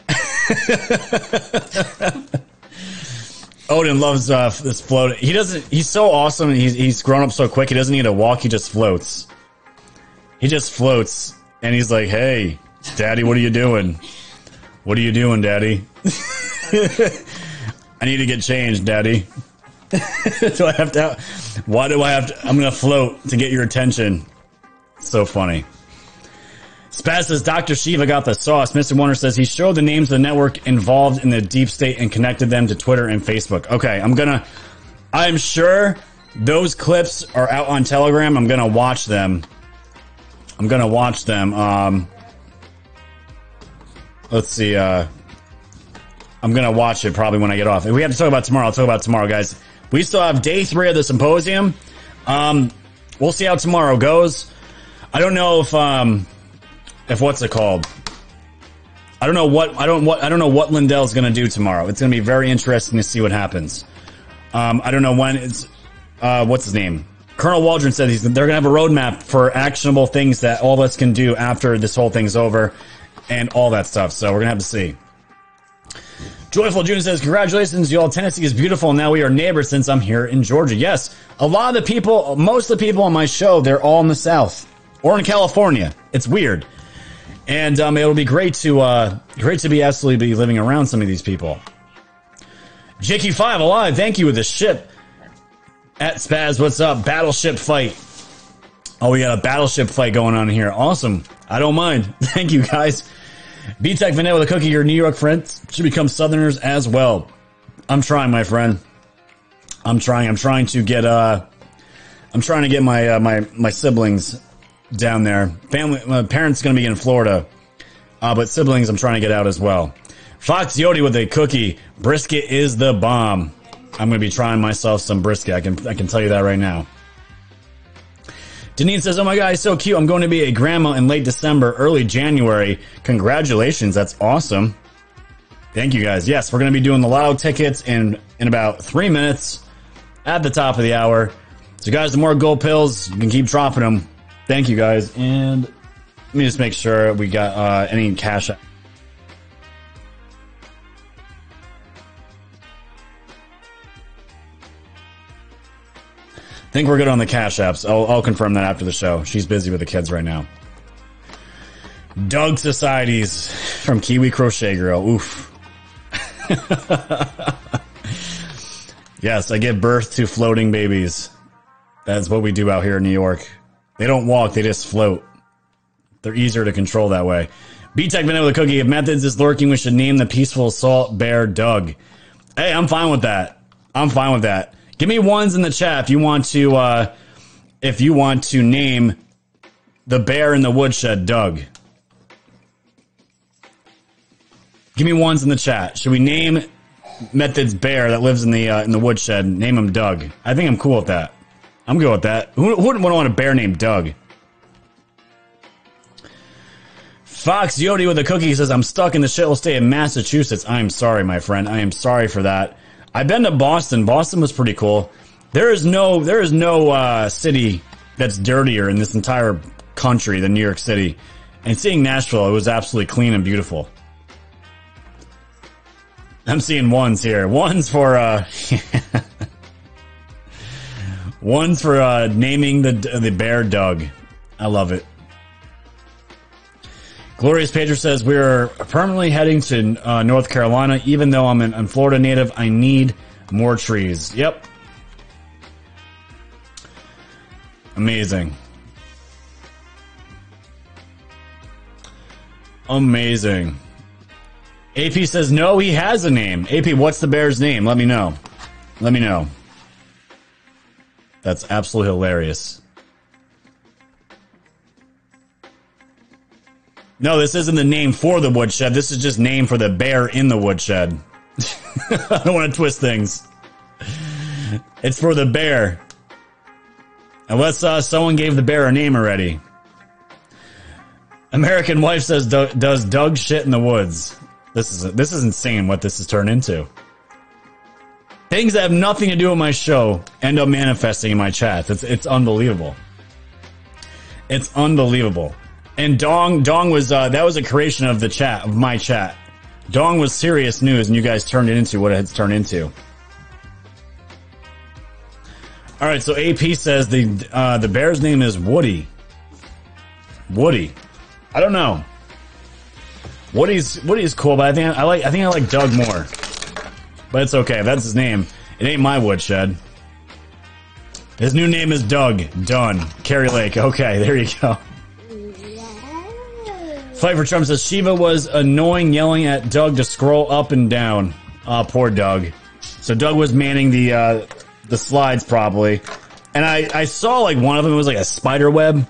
Odin loves uh, this float. He doesn't. He's so awesome. He's he's grown up so quick. He doesn't need to walk. He just floats. He just floats, and he's like, "Hey, Daddy, what are you doing? What are you doing, Daddy? I need to get changed, Daddy. do I have to? Why do I have to? I'm gonna float to get your attention. So funny. Spaz says Dr. Shiva got the sauce. Mr. Warner says he showed the names of the network involved in the deep state and connected them to Twitter and Facebook. Okay, I'm gonna. I'm sure those clips are out on Telegram. I'm gonna watch them. I'm gonna watch them. Um, let's see. Uh, I'm gonna watch it probably when I get off. If we have to talk about tomorrow, I'll talk about tomorrow, guys. We still have day three of the symposium. Um, we'll see how tomorrow goes. I don't know if um, if what's it called. I don't know what I don't what I don't know what Lindell's going to do tomorrow. It's going to be very interesting to see what happens. Um, I don't know when it's uh, what's his name. Colonel Waldron said he's, they're going to have a roadmap for actionable things that all of us can do after this whole thing's over, and all that stuff. So we're to have to see. Joyful June says, Congratulations, y'all. Tennessee is beautiful. Now we are neighbors since I'm here in Georgia. Yes, a lot of the people, most of the people on my show, they're all in the South or in California. It's weird. And um, it'll be great to uh, great to be absolutely be living around some of these people. JQ5 alive, thank you with the ship. At Spaz, what's up? Battleship fight. Oh, we got a battleship fight going on here. Awesome. I don't mind. Thank you guys. B-Tech Vanilla with a cookie, your New York friends should become Southerners as well. I'm trying, my friend. I'm trying. I'm trying to get, uh, I'm trying to get my, uh, my, my siblings down there. Family, my parents going to be in Florida. Uh, but siblings, I'm trying to get out as well. Fox Yodi with a cookie. Brisket is the bomb. I'm going to be trying myself some brisket. I can, I can tell you that right now. Denise says, Oh my God, he's so cute. I'm going to be a grandma in late December, early January. Congratulations. That's awesome. Thank you guys. Yes, we're going to be doing the lotto tickets in, in about three minutes at the top of the hour. So, guys, the more gold pills, you can keep dropping them. Thank you guys. And let me just make sure we got uh, any cash. Think we're good on the cash apps. I'll, I'll confirm that after the show. She's busy with the kids right now. Doug Societies from Kiwi Crochet Girl. Oof. yes, I give birth to floating babies. That's what we do out here in New York. They don't walk, they just float. They're easier to control that way. B-Tech Vanilla with cookie. If methods is lurking, we should name the peaceful assault bear Doug. Hey, I'm fine with that. I'm fine with that. Give me ones in the chat if you want to uh, if you want to name the bear in the woodshed Doug. Give me ones in the chat. Should we name Method's bear that lives in the uh, in the woodshed? Name him Doug. I think I'm cool with that. I'm good with that. Who, who wouldn't want a bear named Doug? Fox Yodi with a cookie says, I'm stuck in the shithole state of Massachusetts. I'm sorry, my friend. I am sorry for that. I've been to Boston. Boston was pretty cool. There is no there is no uh, city that's dirtier in this entire country than New York City. And seeing Nashville, it was absolutely clean and beautiful. I'm seeing ones here. Ones for uh ones for uh naming the the bear Doug. I love it. Glorious Pager says we're permanently heading to uh, North Carolina. Even though I'm a Florida native, I need more trees. Yep. Amazing. Amazing. AP says no, he has a name. AP, what's the bear's name? Let me know. Let me know. That's absolutely hilarious. No, this isn't the name for the woodshed. This is just name for the bear in the woodshed. I don't want to twist things. It's for the bear. Unless uh, someone gave the bear a name already. American wife says, "Does Doug shit in the woods?" This is this is insane. What this has turned into. Things that have nothing to do with my show end up manifesting in my chat. It's it's unbelievable. It's unbelievable. And Dong Dong was uh, that was a creation of the chat of my chat. Dong was serious news, and you guys turned it into what it has turned into. All right, so AP says the uh, the bear's name is Woody. Woody. I don't know. Woody's Woody's cool, but I think I like I think I like Doug more. But it's okay. That's his name. It ain't my woodshed. His new name is Doug. Done. Carrie Lake. Okay, there you go. Fight for Trump says Shiva was annoying yelling at Doug to scroll up and down. Ah, poor Doug. So Doug was manning the uh, the slides probably, and I I saw like one of them was like a spider web.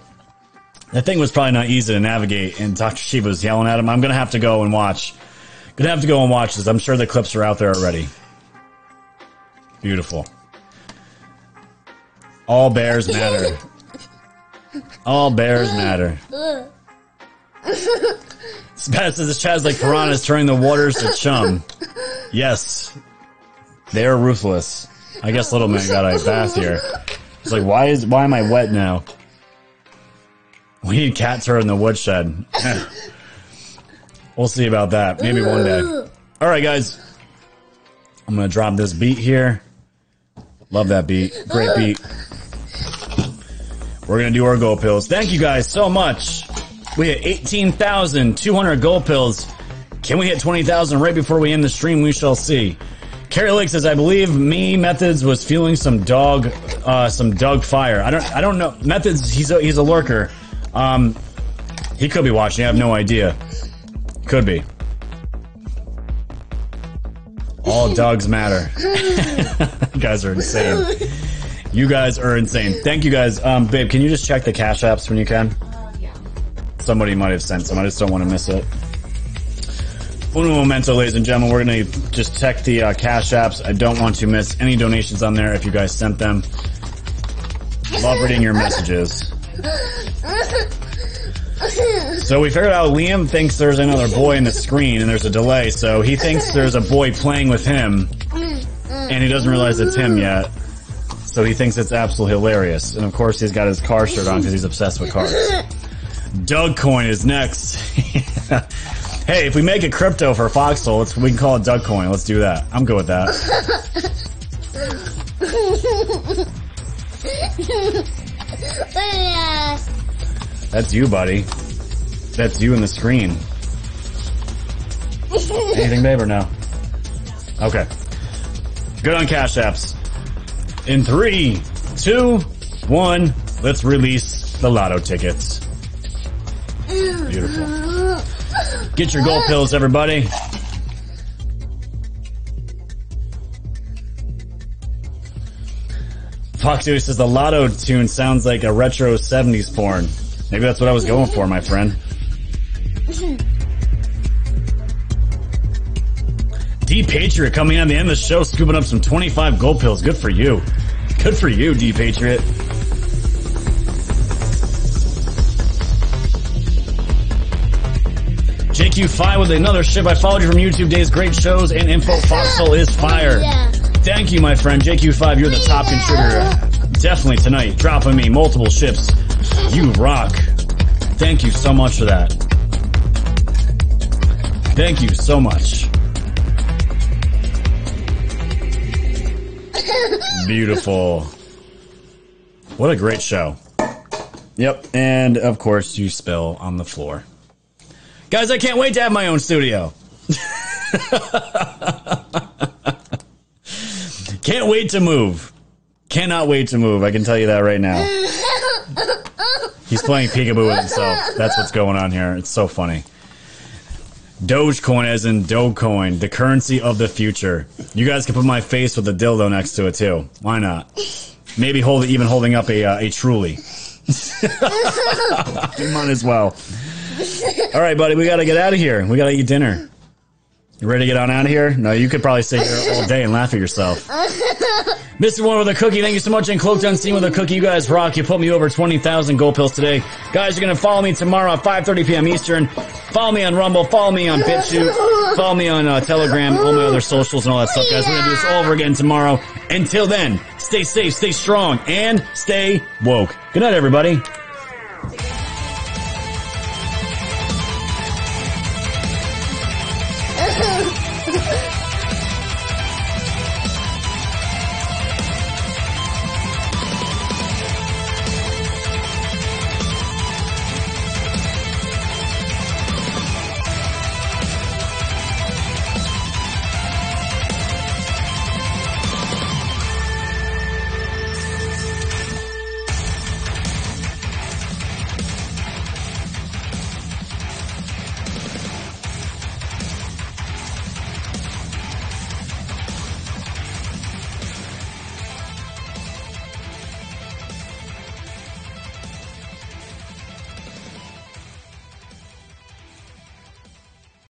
That thing was probably not easy to navigate, and Dr. Shiva was yelling at him. I'm gonna have to go and watch. Gonna have to go and watch this. I'm sure the clips are out there already. Beautiful. All bears matter. All bears matter. Spat says chat's like piranhas turning the waters to chum. Yes. They are ruthless. I guess little man got a bath here. It's like why is why am I wet now? We need cats turd in the woodshed. we'll see about that. Maybe one day. Alright guys. I'm gonna drop this beat here. Love that beat. Great beat. We're gonna do our gold pills. Thank you guys so much. We hit 18,200 gold pills. Can we hit 20,000 right before we end the stream? We shall see. Carrie Lake says, I believe me Methods was feeling some dog, uh, some Doug fire. I don't, I don't know. Methods, he's a, he's a lurker. Um, he could be watching. I have no idea. Could be. All dogs matter. you guys are insane. You guys are insane. Thank you guys. Um, babe, can you just check the cash apps when you can? Somebody might have sent some. I just don't want to miss it. Uno momento, ladies and gentlemen. We're going to just check the uh, cash apps. I don't want to miss any donations on there if you guys sent them. Love reading your messages. So we figured out Liam thinks there's another boy in the screen and there's a delay, so he thinks there's a boy playing with him and he doesn't realize it's him yet. So he thinks it's absolutely hilarious. And of course he's got his car shirt on because he's obsessed with cars. Doug Coin is next. hey, if we make a crypto for Foxhole, let's, we can call it Doug Coin. Let's do that. I'm good with that. That's you, buddy. That's you in the screen. Anything, babe, or no? Okay. Good on Cash Apps. In three, two, one, let's release the lotto tickets. Beautiful. Get your gold pills, everybody. Fox News says the lotto tune sounds like a retro 70s porn. Maybe that's what I was going for, my friend. D Patriot coming on the end of the show, scooping up some 25 gold pills. Good for you. Good for you, D Patriot. JQ5 with another ship. I followed you from YouTube days. Great shows and info. Foxhole is fire. Thank you, my friend. JQ5, you're the top contributor. Definitely tonight. Dropping me multiple ships. You rock. Thank you so much for that. Thank you so much. Beautiful. What a great show. Yep, and of course you spill on the floor. Guys, I can't wait to have my own studio. can't wait to move. Cannot wait to move. I can tell you that right now. He's playing peekaboo with himself. That's what's going on here. It's so funny. Dogecoin as in Dogecoin, the currency of the future. You guys can put my face with a dildo next to it too. Why not? Maybe hold even holding up a uh, a truly. Might as well. All right, buddy, we got to get out of here. We got to eat dinner. You ready to get on out of here? No, you could probably stay here all day and laugh at yourself. Mr. One with a cookie, thank you so much. And Cloaked Unseen with a cookie, you guys rock. You put me over 20,000 gold pills today. Guys, you're going to follow me tomorrow at 5.30 p.m. Eastern. Follow me on Rumble. Follow me on BitChute. Follow me on uh, Telegram, all my other socials and all that stuff, guys. We're going to do this all over again tomorrow. Until then, stay safe, stay strong, and stay woke. Good night, everybody.